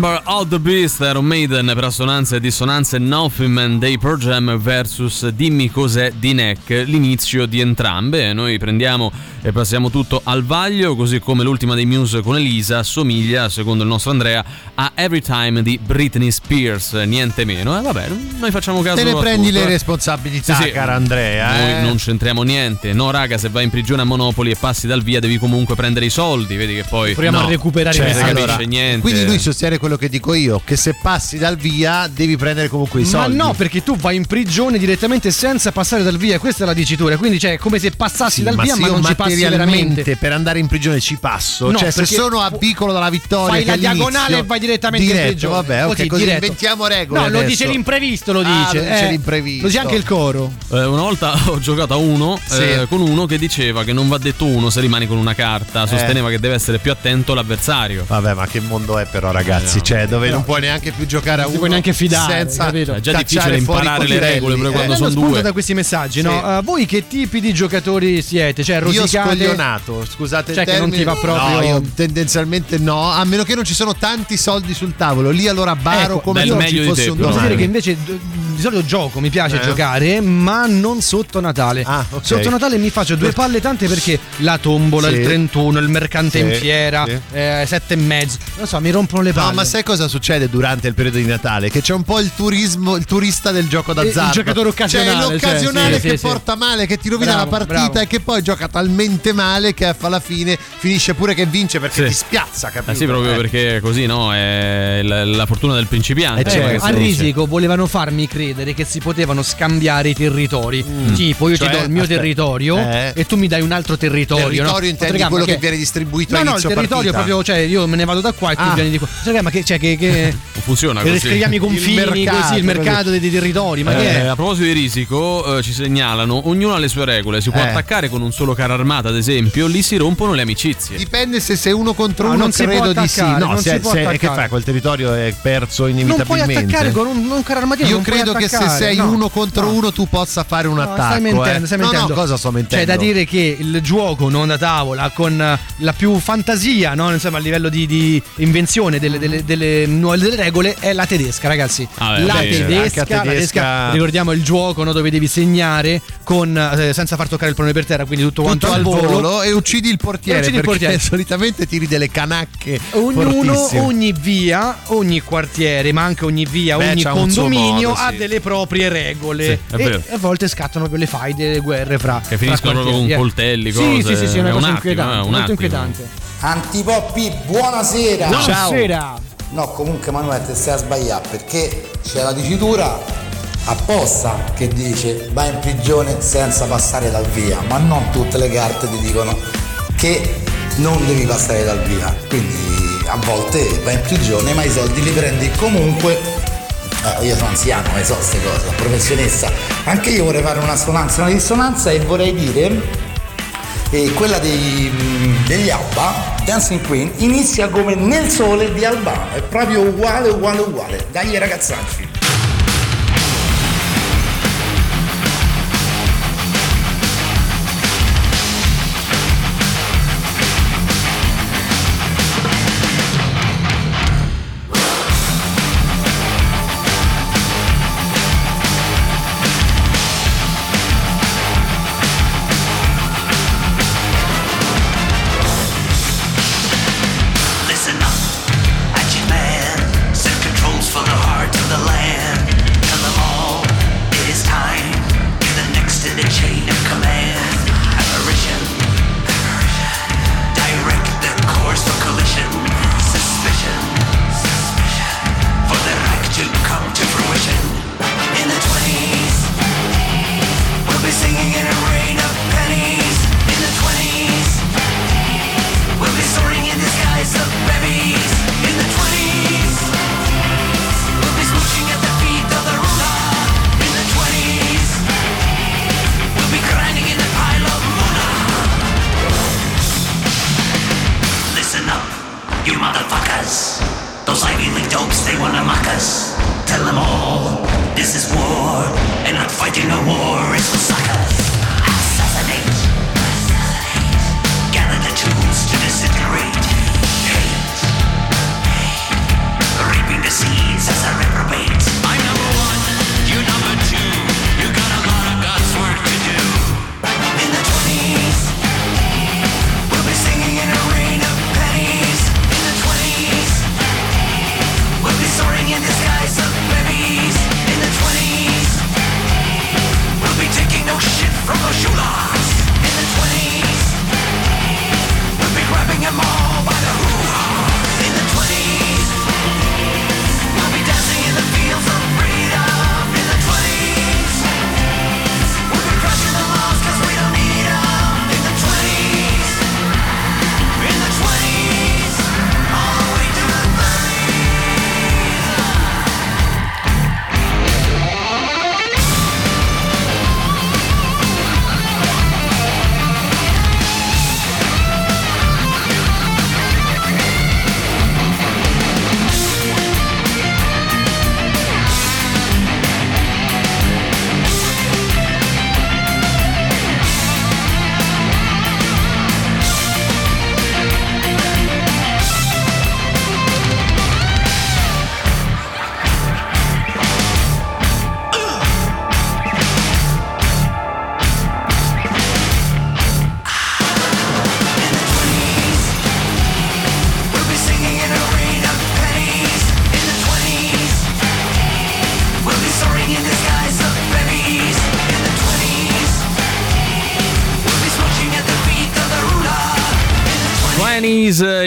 Number of the Beast, Iron Maiden per assonanze e dissonanze Nothing Man dei Pearl Jam versus Dimmi cos'è di Neck, l'inizio di entrambe. Noi prendiamo e passiamo tutto al vaglio, così come l'ultima dei Muse con Elisa somiglia, secondo il nostro Andrea, a Every Time di Britney Spears, niente meno. E vabbè, noi facciamo caso Te ne prendi tutto, le eh. responsabilità, Sì, sì. cara Andrea. Noi eh. non c'entriamo niente. No, raga, se vai in prigione a Monopoli e passi dal via, devi comunque prendere i soldi. Vedi che poi. Proviamo no, a recuperare cioè, i non soldi. Allora, niente. Quindi lui sostiene quello che dico io, che se passi dal via devi prendere comunque i Ma soldi. no, perché tu vai in prigione direttamente senza passare dal via, questa è la dicitura. Quindi cioè, è come se passassi Sì, dal ma via, se ma io non ci passi veramente. materialmente per andare in prigione ci passo. No, cioè, se sono a Vicolo dalla Vittoria, Fai la diagonale e vai direttamente in diretto, prigione. Vabbè, ok, Così, così diretto. inventiamo regole. No, lo adesso. dice l'imprevisto, lo Ah, dice. lo dice eh. l'imprevisto. Lo dice anche il coro. Eh, una volta ho giocato a uno Sì. eh, con uno che diceva che non va detto uno se rimani con una carta. Eh. Sosteneva che deve essere più attento l'avversario. Vabbè, ma che mondo è però, ragazzi? Eh, cioè, dove però- non puoi neanche più giocare a Non uno. ti puoi neanche fidare, senza capito? È già difficile imparare le regole, pure Eh, quando sono due. da questi messaggi, Sì. no? Eh, voi che tipi di giocatori siete? Cioè, Io rosicate? scoglionato, scusate Cioè, il che non termine. ti va proprio- No, io tendenzialmente no, a meno che non ci sono tanti soldi sul tavolo. Lì allora baro Ecco, come se non meglio ci fosse te, un però. Devo dire domani. che invece di solito gioco, mi piace Eh. giocare, ma non sotto Natale. Ah, ok. Sotto Natale mi faccio due palle tante perché la tombola, Sì. il 31, il mercante in Sì, fiera, sì. eh, sette e mezzo. Non so, mi rompono le palle. No, ma sai cosa succede durante il periodo di Natale? Che c'è un po' il turismo, il turista del gioco Il- il d'azzardo. giocatore occasionale, Cioè, l'occasionale cioè, sì, che sì, porta male, che ti rovina Bravo, la partita bravo. e che poi gioca talmente male che alla fine finisce pure che vince perché Sì. ti spiazza, capito? Eh sì, proprio Eh. perché così, no? È la, la fortuna del principiante. Eh, certo. Che a dice. risico volevano farmi credere che si potevano scambiare i territori. Tipo, io Cioè, ti do il mio aspetta, territorio eh. e tu mi dai un altro territorio. Territorio no? intendi quello che viene distribuito No, a no, il territorio partita. proprio, cioè io me ne vado da qua e tu Ah. vieni di qua. Raga, ma che, cioè, che, che funziona che così. descriviamo i confini Il mercato, così, il mercato dei, dei territori, ma che Eh, è? a proposito di risico, eh, ci segnalano, ognuno ha le sue regole. Si può Eh. attaccare con un solo carro armato, ad esempio, lì si rompono le amicizie. Dipende se sei uno contro No, uno, non si può credo di sì. attaccare, No, non se, si può se- e che attaccare. fai? Quel territorio è perso Non puoi inevitabilmente. attaccare con un, un carro armatiero. Io non puoi credo che se attaccare, sei no. uno contro No. uno tu possa fare un No, attacco. stai mentendo, eh. stai no, mentendo. no, cosa sto mentendo? C'è da dire che il gioco non da tavola con la più fantasia, no? Insomma, a livello di, di invenzione delle, delle- delle nuove delle regole è la tedesca, ragazzi. Ah, beh, la beh, tedesca, anche a la tedesca- tedesca, ricordiamo il gioco no, dove devi segnare con, eh, senza far toccare il pallone per terra, quindi tutto quanto tutto al al volo. volo e uccidi il portiere E uccidi il perché portiere. solitamente tiri delle canacche Ognuno, fortissime. ogni via, ogni quartiere, ma anche ogni via, Beh, ogni condominio modo, ha sì. delle proprie regole. Sì, e, a volte scattano proprio le faide, le guerre fra. Che finiscono fra proprio con eh. coltelli, Sì, cose. sì, sì, sì, è una È un cosa attimo, inquietante. eh, un molto attimo. inquietante. Antipoppi, buonasera! Buonasera. No, comunque Manuel te stai a sbagliare perché c'è la dicitura apposta che dice vai in prigione senza passare dal via, ma non tutte le carte ti dicono che non devi passare dal via. Quindi a volte vai in prigione ma i soldi li prendi comunque. Eh, io sono anziano, ma so queste cose, professionista. Anche io vorrei fare una sonanza, una dissonanza e vorrei dire e quella dei, degli Alba, Dancing Queen, inizia come nel sole di Albano, è proprio uguale, uguale, uguale. Dai ragazzacci.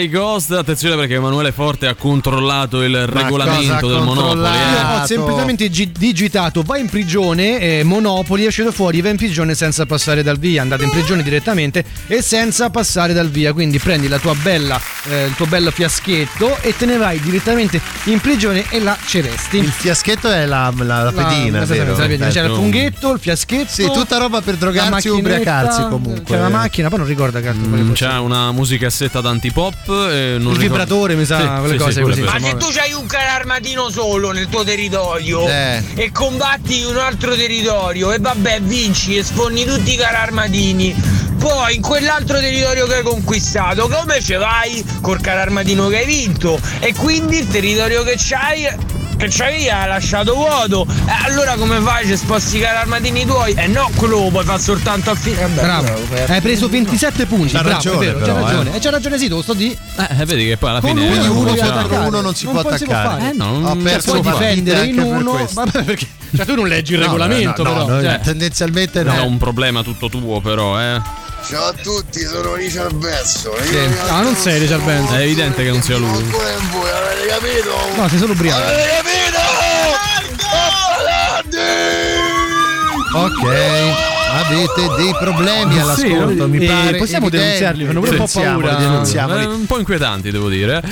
Twenties, i Ghost, attenzione perché Emanuele Forte ha controllato il regolamento del Monopoli. Eh. ho semplicemente gi- digitato vai in prigione, eh, Monopoli, è uscito fuori, va in prigione senza passare dal via, andate in prigione direttamente e senza passare dal via, quindi prendi la tua bella, eh, il tuo bello fiaschetto e te ne vai direttamente in prigione e la ceresti. Il fiaschetto è la, la, la pedina, esattamente, vero? la pedina. C'era il funghetto, il fiaschetto. Sì, tutta roba per drogarsi e ubriacarsi comunque. C'era la macchina, poi non ricordo che altro Mm. C'è una musicassetta d'antipop. Eh, non Il ricordo- vibratore, mi sa, Sì, quelle sì, cose sì, così. Ma se tu c'hai un carro armatino solo nel tuo territorio Eh. e combatti un altro territorio e vabbè vinci e sfondi tutti i carri armatini, poi in quell'altro territorio che hai conquistato, come ce vai col carro armatino che hai vinto? E quindi il territorio che c'hai che c'hai ha lasciato vuoto. E allora come fai? Ci sposti i carri armatini tuoi? E no, quello lo puoi fare soltanto a fine. Vabbè, Bravo, bravo, hai preso 27 punti. C'ha bravo, ragione, è vero, però, c'ha ragione. eh. E c'ha ragione, sì, lo sto di. Eh, vedi che poi alla Con fine. uno eh, uno non c'è- attaccare. uno non si può si attaccare. fare. Eh, no, non- Ho non perso puoi difendere in per uno. questo. Vabbè, perché. Cioè, tu non leggi il No, regolamento, no, no, però. no, cioè. tendenzialmente È no. un problema tutto tuo, però, eh. Ciao a tutti, sono Richard Benson. Sì. Ah, non sei Richard Benson. È evidente che non sia lui. Ancora in voi, avete capito? No, sei solo ubriaco. Avete capito? Ok. Avete dei problemi Sì, all'ascolto, mi eh, pare. possiamo evidente. denunziarli, fanno pure un po' paura. denunziamoli. Eh, un po' inquietanti, devo dire.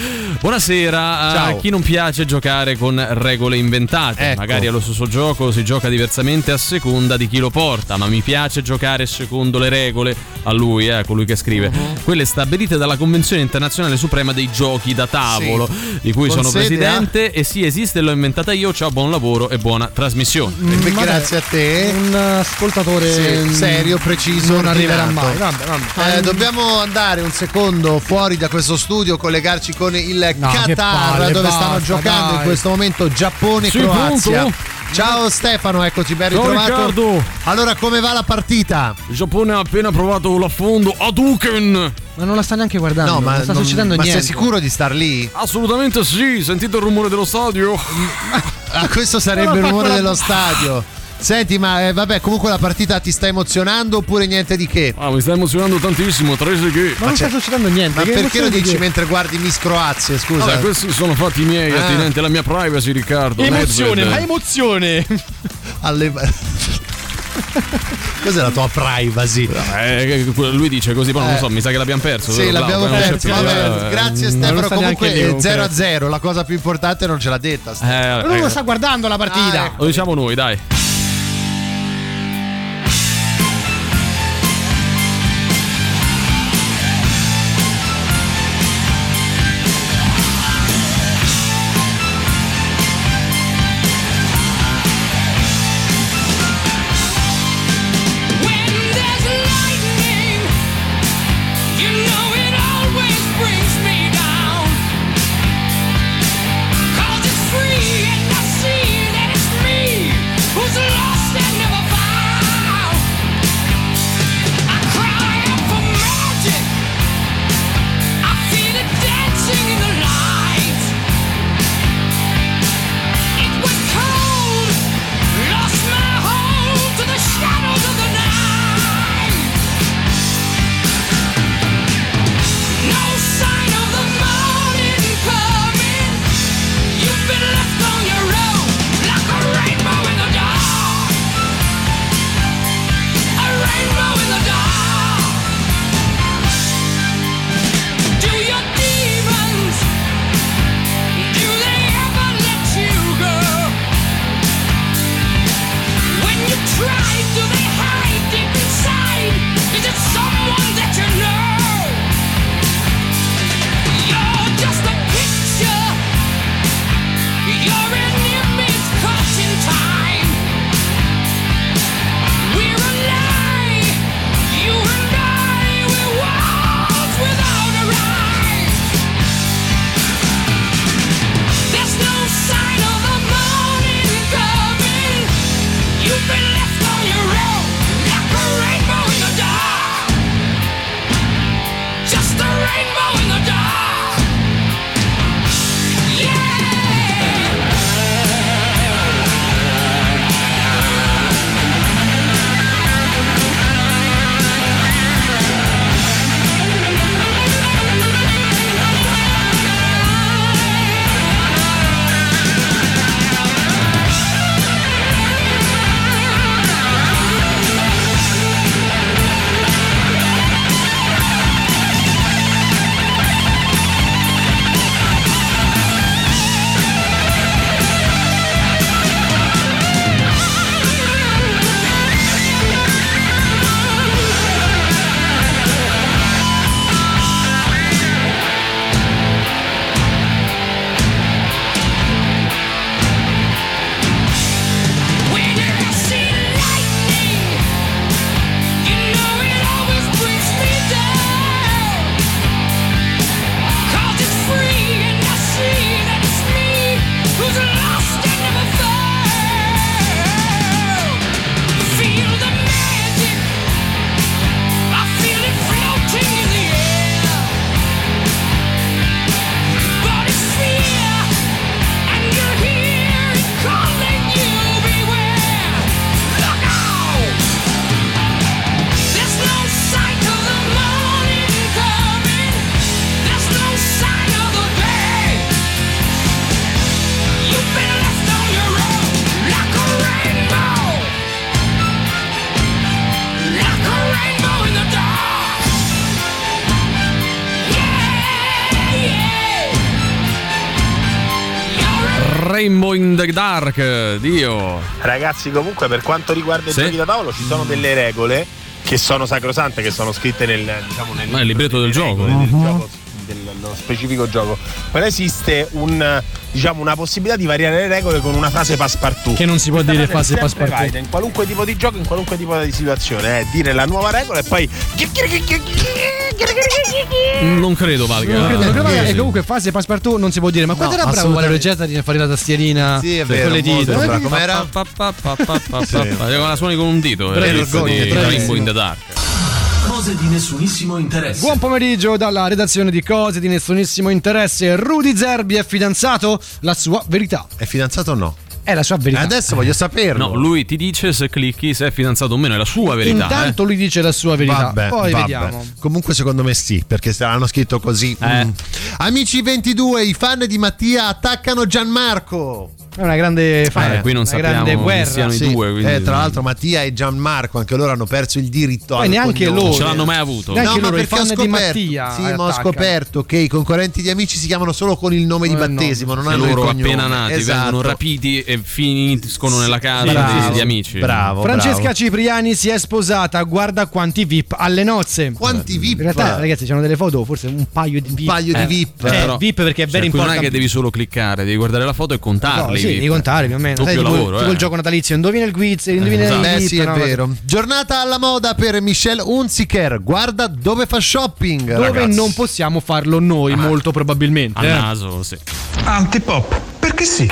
Buonasera a Ciao. chi non piace giocare con regole inventate. Ecco. Magari allo stesso gioco si gioca diversamente a seconda di chi lo porta, ma mi piace giocare secondo le regole. A lui, eh, colui che scrive. Uh-huh. Quelle stabilite dalla Convenzione Internazionale Suprema dei Giochi da tavolo, di cui Con sono sede a- presidente. E sì, esiste, l'ho inventata io. Ciao, buon lavoro e buona trasmissione. Vabbè, Grazie a te. Un ascoltatore Sì, serio, preciso, non arriverà ordinato. mai. Vabbè, vabbè. Eh, dobbiamo andare un secondo fuori da questo studio, collegarci con il No, Qatar, palle, dove basta, stanno giocando dai. in questo momento Giappone e Sì, Croazia. Ciao Stefano, eccoci ben Ciao, ritrovato. Riccardo. Allora, come va la partita? Il Giappone ha appena provato l'affondo Hadouken. Ma non la sta neanche guardando. No, ma, non sta non- succedendo ma niente. sei sicuro di star lì? Assolutamente sì, sentite il rumore dello stadio. Ah, questo sarebbe il rumore dello stadio. Senti, ma eh, vabbè, comunque la partita ti sta emozionando oppure niente di che? Ah, mi sta emozionando tantissimo, Trese che. Ma non sta succedendo niente. Ma che perché lo dici che- mentre guardi Miss Croazia? Scusa. Vabbè, questi sono fatti miei, Ah. attinenti alla mia privacy, Riccardo. Emozione, ma emozione. Alle- Cos'è la tua privacy? Eh, lui dice così, poi non lo Eh. so, mi sa che l'abbiamo perso. Sì, l'abbiamo perso. più. Vabbè, Eh, grazie Stefano. Comunque neanche lì, è 0 a comunque. 0. La cosa più importante non ce l'ha detta. Stefano. Eh, Lui eh, lo sta guardando la partita. Ah, ecco. lo diciamo noi, dai. The Dark, Dio. Ragazzi, comunque, per quanto riguarda i Sì. giochi da tavolo, ci sono delle regole che sono sacrosante, che sono scritte nel, diciamo, nel, libretto del gioco. del gioco, dello specifico gioco. Però esiste un, diciamo, una possibilità di variare le regole con una frase passepartout. Che non si può Questa dire frase passepartout. valida In qualunque tipo di gioco, in qualunque tipo di situazione, è dire la nuova regola e poi. Non credo valga. Non credo, non credo, Eh, e sì. comunque fase passepartout non si può dire. Ma quanto No, era bravo Valerio. Regetta di fare la tastierina Sì, con le dita? Com'era? Pa, pa, pa, pa, pa, pa, pa, pa. La suoni con un dito. eh. Rainbow in the Dark. Cose di nessunissimo interesse. Buon pomeriggio dalla redazione di Cose di nessunissimo interesse. Rudy Zerbi è fidanzato? La sua verità. È fidanzato o no? È la sua verità. Adesso voglio saperlo. No, lui ti dice se clicchi se è fidanzato o meno, è la sua verità. Intanto eh. lui dice la sua verità. Vabbè, Poi vabbè. vediamo. Comunque secondo me sì, perché se l'hanno scritto così. Eh. mm. Amici 22, i fan di Mattia attaccano Gianmarco. È una grande fan. Eh, qui non sappiamo guerra. siano i Sì, due. Quindi... eh, tra l'altro Mattia e Gianmarco, anche loro hanno perso il diritto Poi neanche cognome. loro. Non ce l'hanno mai avuto. Neanche No, ma loro, i perché ho di scoperto, Mattia sì, ma ho scoperto che i concorrenti di amici si chiamano solo con il nome di Eh, no. battesimo, non E hanno il loro cognome. appena nati Esatto. vengono rapiti e finiscono nella casa Bravo. degli, degli amici. Bravo. Francesca bravo. Cipriani si è sposata, guarda quanti VIP alle nozze. Quanti VIP? In realtà, ragazzi, c'erano delle foto, forse un paio di VIP. Un paio di Eh, VIP. Eh, però- VIP perché è Cioè, very qui non è che devi solo cliccare, devi guardare la foto e No, contarli. Sì, devi contare più o meno. Sai, tipo, lavoro, tipo eh. il gioco natalizio, indovina il quiz, indovina esatto. il Beh, VIP, sì, è no? vero. Giornata alla moda per Michelle Hunziker. Guarda dove fa shopping. Dove ragazzi. non possiamo farlo noi, molto probabilmente. Al eh. naso, sì. Antipop, perché sì.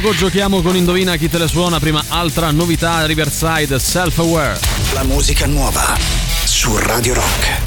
poco giochiamo con Indovina chi te le suona, prima altra novità Riverside Self Aware. La musica nuova su Radio Rock.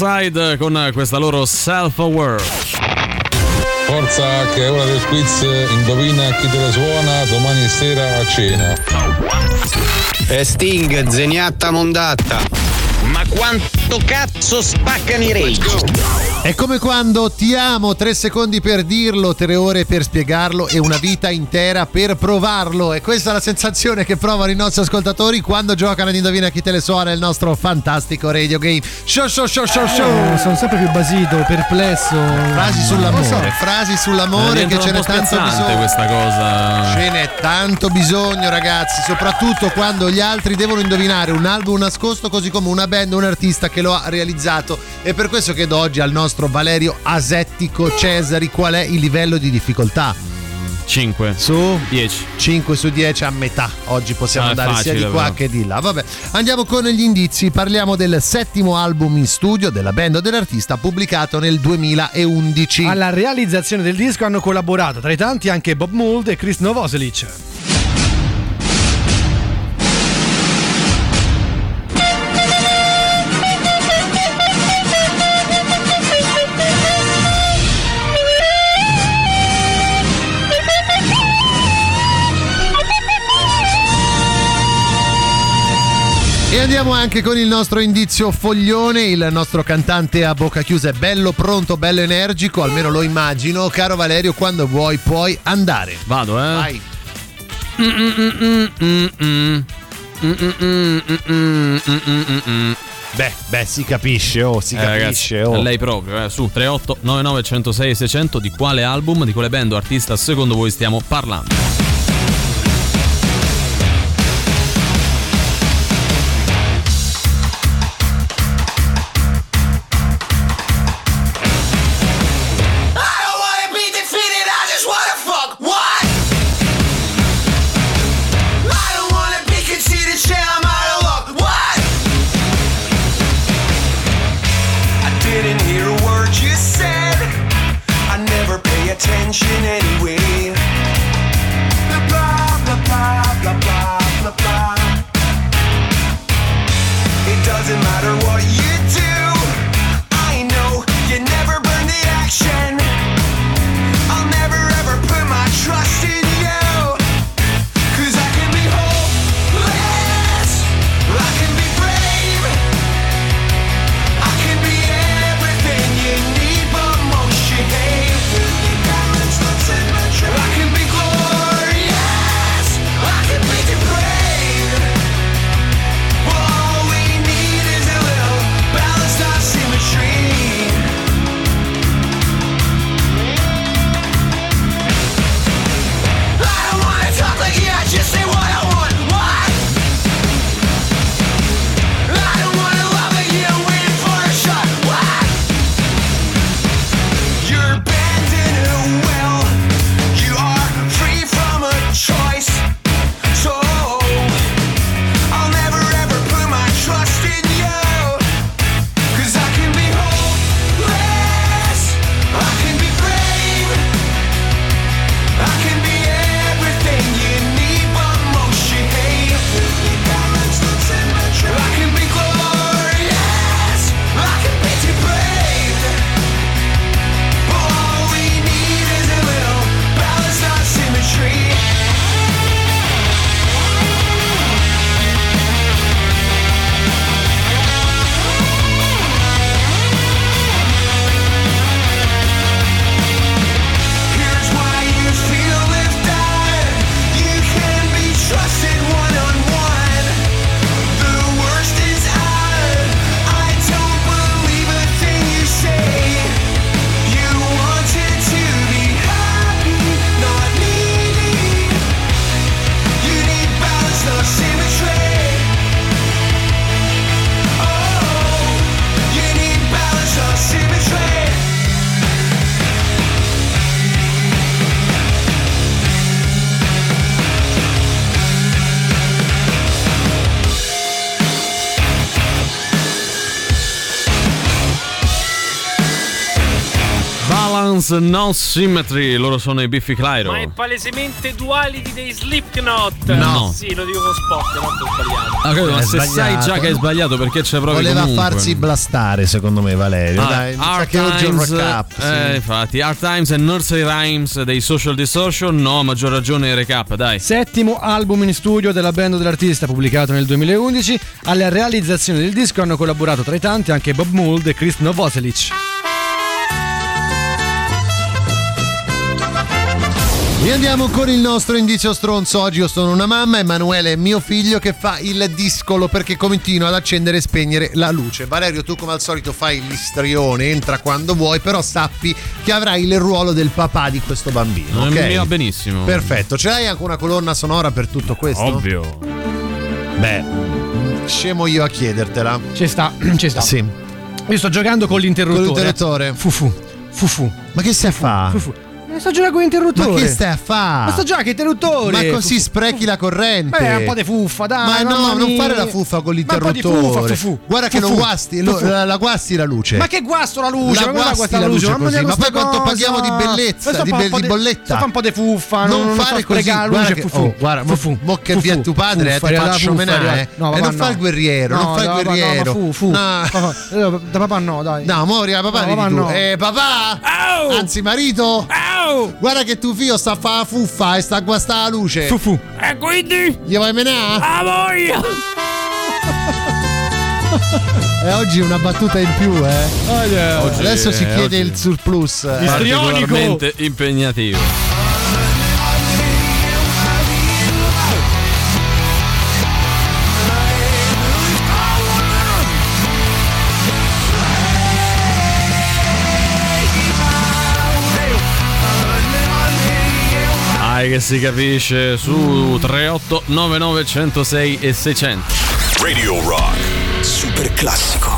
Riverside con questa loro self-aware. Forza che è ora del quiz, indovina chi te lo suona domani sera a cena. E Sting, zeniatta mondatta. Ma quanto cazzo spaccano i rage? È come quando ti amo, tre secondi per dirlo, tre ore per spiegarlo e una vita intera per provarlo. E questa è la sensazione che provano i nostri ascoltatori quando giocano ad Indovina chi te le suona il nostro fantastico radio game. Show, show, show, show, show. Eh, sono sempre più basito, perplesso. Frasi sull'amore, so. frasi sull'amore che ce n'è tanto bisogno. questa cosa. Ce n'è tanto bisogno, ragazzi, soprattutto quando gli altri devono indovinare un album nascosto, così come una band, un artista che lo ha realizzato. E per questo chiedo oggi al nostro Valerio Asettico Cesari qual è il livello di difficoltà. 5 su 10. 5 su 10 a metà. Oggi possiamo Ah, andare sia facile, di qua però. che di là. Vabbè, andiamo con gli indizi. Parliamo del settimo album in studio della band o dell'artista pubblicato nel 2011. Alla realizzazione del disco hanno collaborato tra i tanti anche Bob Mould e Chris Novoselic. E andiamo anche con il nostro indizio foglione, il nostro cantante a bocca chiusa è bello pronto, bello energico, almeno lo immagino. Caro Valerio, quando vuoi puoi andare. Vado, eh. Vai. Beh, beh, si capisce, oh, si Eh, capisce, ragazzi, oh. lei proprio, eh, su 38 99 106 600 di quale album, di quale band o artista secondo voi stiamo parlando? Balance No Symmetry, loro sono i Biffy Clyro. Ma è palesemente Duality dei Slipknot. No. Sì, lo dico con spot, ho sbagliato. Ah, credo, ma se sai sbagliato. già che hai sbagliato perché c'è proprio Voleva comunque. farsi blastare, secondo me, Valerio. Ah, Dai, Hard che oggi è un Times, recap. sì. eh, infatti, Hard Times e Nursery Rhymes dei Social Distortion. No, a maggior ragione recap, dai. Settimo album in studio della band dell'artista pubblicato nel 2011. Alla realizzazione del disco hanno collaborato tra i tanti anche Bob Mould e Chris Novoselic. Riandiamo con il nostro indizio stronzo. Oggi io sono una mamma, Emanuele è mio figlio che fa il discolo perché continua ad accendere e spegnere la luce. Valerio, tu come al solito fai l'istrione, entra quando vuoi, però sappi che avrai il ruolo del papà di questo bambino. Eh, ok? mi va benissimo. Perfetto, ce l'hai anche una colonna sonora per tutto questo? Ovvio. Beh, scemo io a chiedertela. Ci sta, ci sta. Sì. Io sto giocando con l'interruttore. Con l'interruttore. Fufu. Fufu. Ma che a fa? Fufu. Eh, Sto giocando con l'interruttore. Ma che stai a fa? Ma sto giocando con l'interruttore. Ma così sprechi la corrente. Beh, un po' di fuffa, dai. Ma no, non fare la fuffa con Ma un po' l'interruttore. di fuffa, fufu. Guarda che non guasti, la, guasti la luce. Ma che guasto la luce? La guasti la luce ma poi quanto paghiamo di bellezza, di bolletta? Fa un po' di fuffa, non, fare così, guarda oh, guarda, mo, che viene tuo padre, eh, ti faccio menare, eh. E non fa il guerriero, No, non fa il guerriero. Ma fu, eh, Da papà no, dai. No, la papà papà no. Eh, papà! Anzi, marito! Guarda che tuo figlio sta a fare la fuffa e sta a guastare la luce. Fufu. E quindi? Gli vuoi menare? A voglia! E oggi una battuta in più, eh. Oggi- Adesso si chiede oggi- il surplus. eh. Particolarmente impegnativo. Che si capisce su 38 99 106 e 600. Radio Rock. Super classico.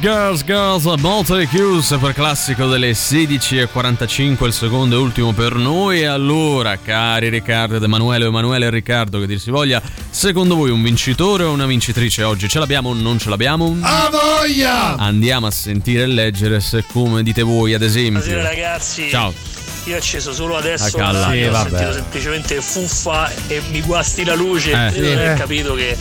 Girls, girls, Motley Crue, super classico delle 16.45, il secondo e ultimo per noi. E allora, cari Riccardo ed Emanuele, Emanuele e Riccardo, che dir si voglia, secondo voi un vincitore o una vincitrice oggi? Ce l'abbiamo o non ce l'abbiamo? A voglia! Andiamo a sentire e leggere se come dite voi, ad esempio. Buonasera ragazzi. Ciao. Io ho acceso solo adesso A calla. la radio, Sì, ho vabbè. sentito semplicemente fuffa e mi guasti la luce Eh. e Sì. aver Eh. capito che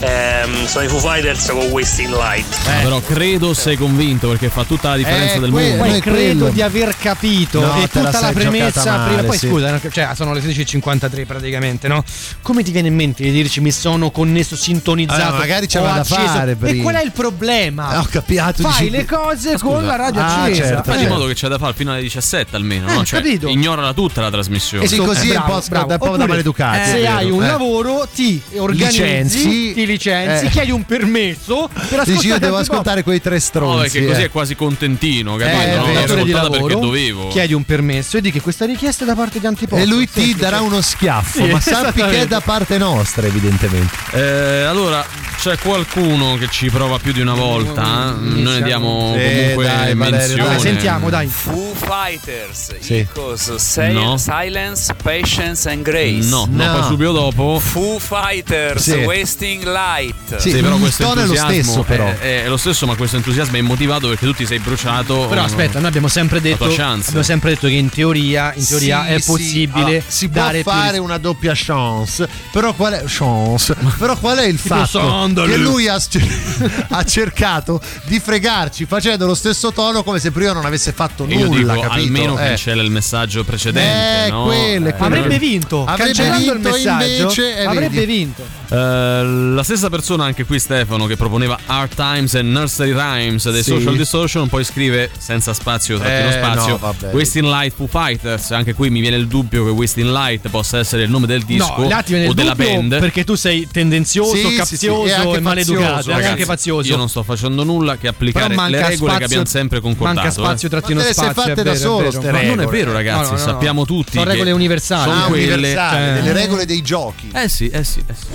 ehm, sono i Foo Fighters con Wasting Light. Ma Però credo sei convinto perché fa tutta la differenza Eh, del que- mondo. poi credo di aver capito No, e la tutta la, premessa giocata prima. male, Poi sì. scusa, no, cioè, sono le 16.53 praticamente, no? Come ti viene in mente di dirci mi sono connesso, sintonizzato? Allora, magari ho c'aveva da fare E prima. qual è il problema? Eh, ho capito, Fai dici- le cose con la radio Ah, accesa. certo, Fai di Eh. modo che c'è da fare fino alle 17 almeno, Eh, no? Cioè, capito. ignorala tutta la trasmissione. E sì, così è un po' bravo. da- un po' da Oppure, maleducati, Se è hai un Eh. lavoro, ti organizzi, Licenzi. ti licenzi, Eh. chiedi un permesso per ascoltare Dici io devo ascoltare quei tre No, stronzi. perché così eh. è quasi contentino, capito? Eh, no? L'ho vero. di ascoltata perché dovevo. chiedi un permesso e di che questa richiesta è da parte di Antipop. E lui ti darà uno schiaffo, Sì, ma sappi che è da parte nostra, evidentemente. Eh, allora, c'è qualcuno che ci prova più di una volta. eh? Noi ne diamo Sì, comunque dai, Valerio, menzione. Dai, sentiamo, dai. Foo Fighters, Sì. Icos, Say- No. Silence, Patience and Grace. No, no, No. poi subito dopo. Foo Fighters, Sì. Wasting Light. Sì, però il questo tono è lo entusiasmo stesso, però. È, è lo stesso, ma questo entusiasmo è immotivato perché tu ti sei bruciato. Però aspetta, noi abbiamo sempre detto, abbiamo sempre detto che in teoria, in teoria Sì, è sì. possibile Allora, si può dare più fare ris- una doppia chance, però qual è, chance, però qual è il fatto che lui ha, ha cercato di fregarci facendo lo stesso tono come se prima non avesse fatto Io nulla, dico, capito? almeno Eh. cancella il messaggio precedente. Eh, no? quelle, Eh. Avrebbe vinto, Avrebbe cancellando il vinto messaggio, invece, eh, avrebbe vedi. vinto. Eh, la stessa persona, anche qui Stefano, che proponeva Hard Times e Nursery Rhymes dei Sì. Social Distortion, poi scrive senza spazio, trattino Eh, spazio, no, vabbè. Wasting Light Foo Fighters. Anche qui mi viene il dubbio che Wasting Light possa essere il nome del disco no, o della dubbio band. perché tu sei tendenzioso, Sì, sì, sì, capzioso e anche e maleducato, e anche Ragazzi, fazioso. Io non sto facendo nulla che applicare le regole che spazio- abbiamo sempre concordato. Manca spazio eh. trattino sei spazio. fatte da solo, Ma non è vero, ragazzi, No, no, no. sappiamo tutti. Sono che regole universali. Sono Ah, quelle. universali, cioè- delle regole dei giochi. Eh sì, eh sì, eh sì.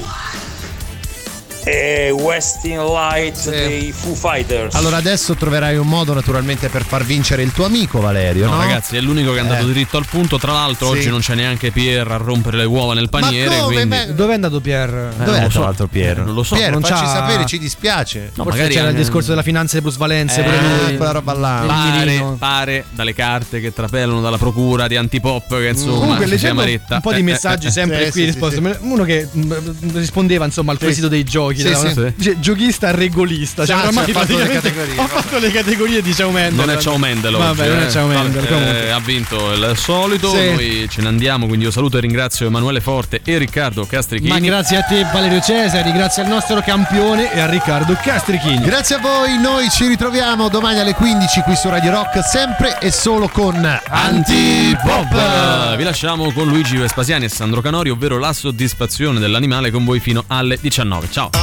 E Wasting Light dei Foo Fighters. Allora adesso troverai un modo naturalmente per far vincere il tuo amico Valerio, No, no? ragazzi, è l'unico che è andato Eh. dritto al punto. Tra l'altro, Sì. oggi non c'è neanche Pier a rompere le uova nel paniere. come? quindi... Ma- Dove è andato Pier? Eh, lo tra so. l'altro Pier? Eh, non lo so. Pier, non facci c'ha- sapere, ci dispiace. No, Forse magari c'era il anche- discorso della finanza di Bruce Valenze Eh, pure lui. quella roba là. Il Pare, pare dalle carte che trapelano dalla procura di Antipop che insomma Comunque leggendo un po' di Eh, messaggi eh, eh. sempre Sì, qui sì, risposto. sì, Uno che mm, rispondeva insomma al Sì. quesito dei giochi. Sì, da- sì. Sì. Dice, Giochista regolista. Cioè, oramai sì, ha fatto le categorie, Ho fatto le categorie di Ciao Mendel. Non è Ciao Mendel Vabbè, oggi, non eh. è Ciao Mendel. Vabbè, comunque. eh, ha vinto il solito. Sì. Noi ce ne andiamo. Quindi io saluto e ringrazio Emanuele Forte e Riccardo Castrichini. Ma grazie a te Valerio Cesari, grazie al nostro campione e a Riccardo Castrichini. Grazie a voi, noi ci ritroviamo domani alle 15 qui su Radio Rock, sempre e solo con Antipop. Eh, Vi lasciamo con Luigi Vespasiani e Sandro Canori, ovvero la soddisfazione dell'animale con voi fino alle 19. Ciao.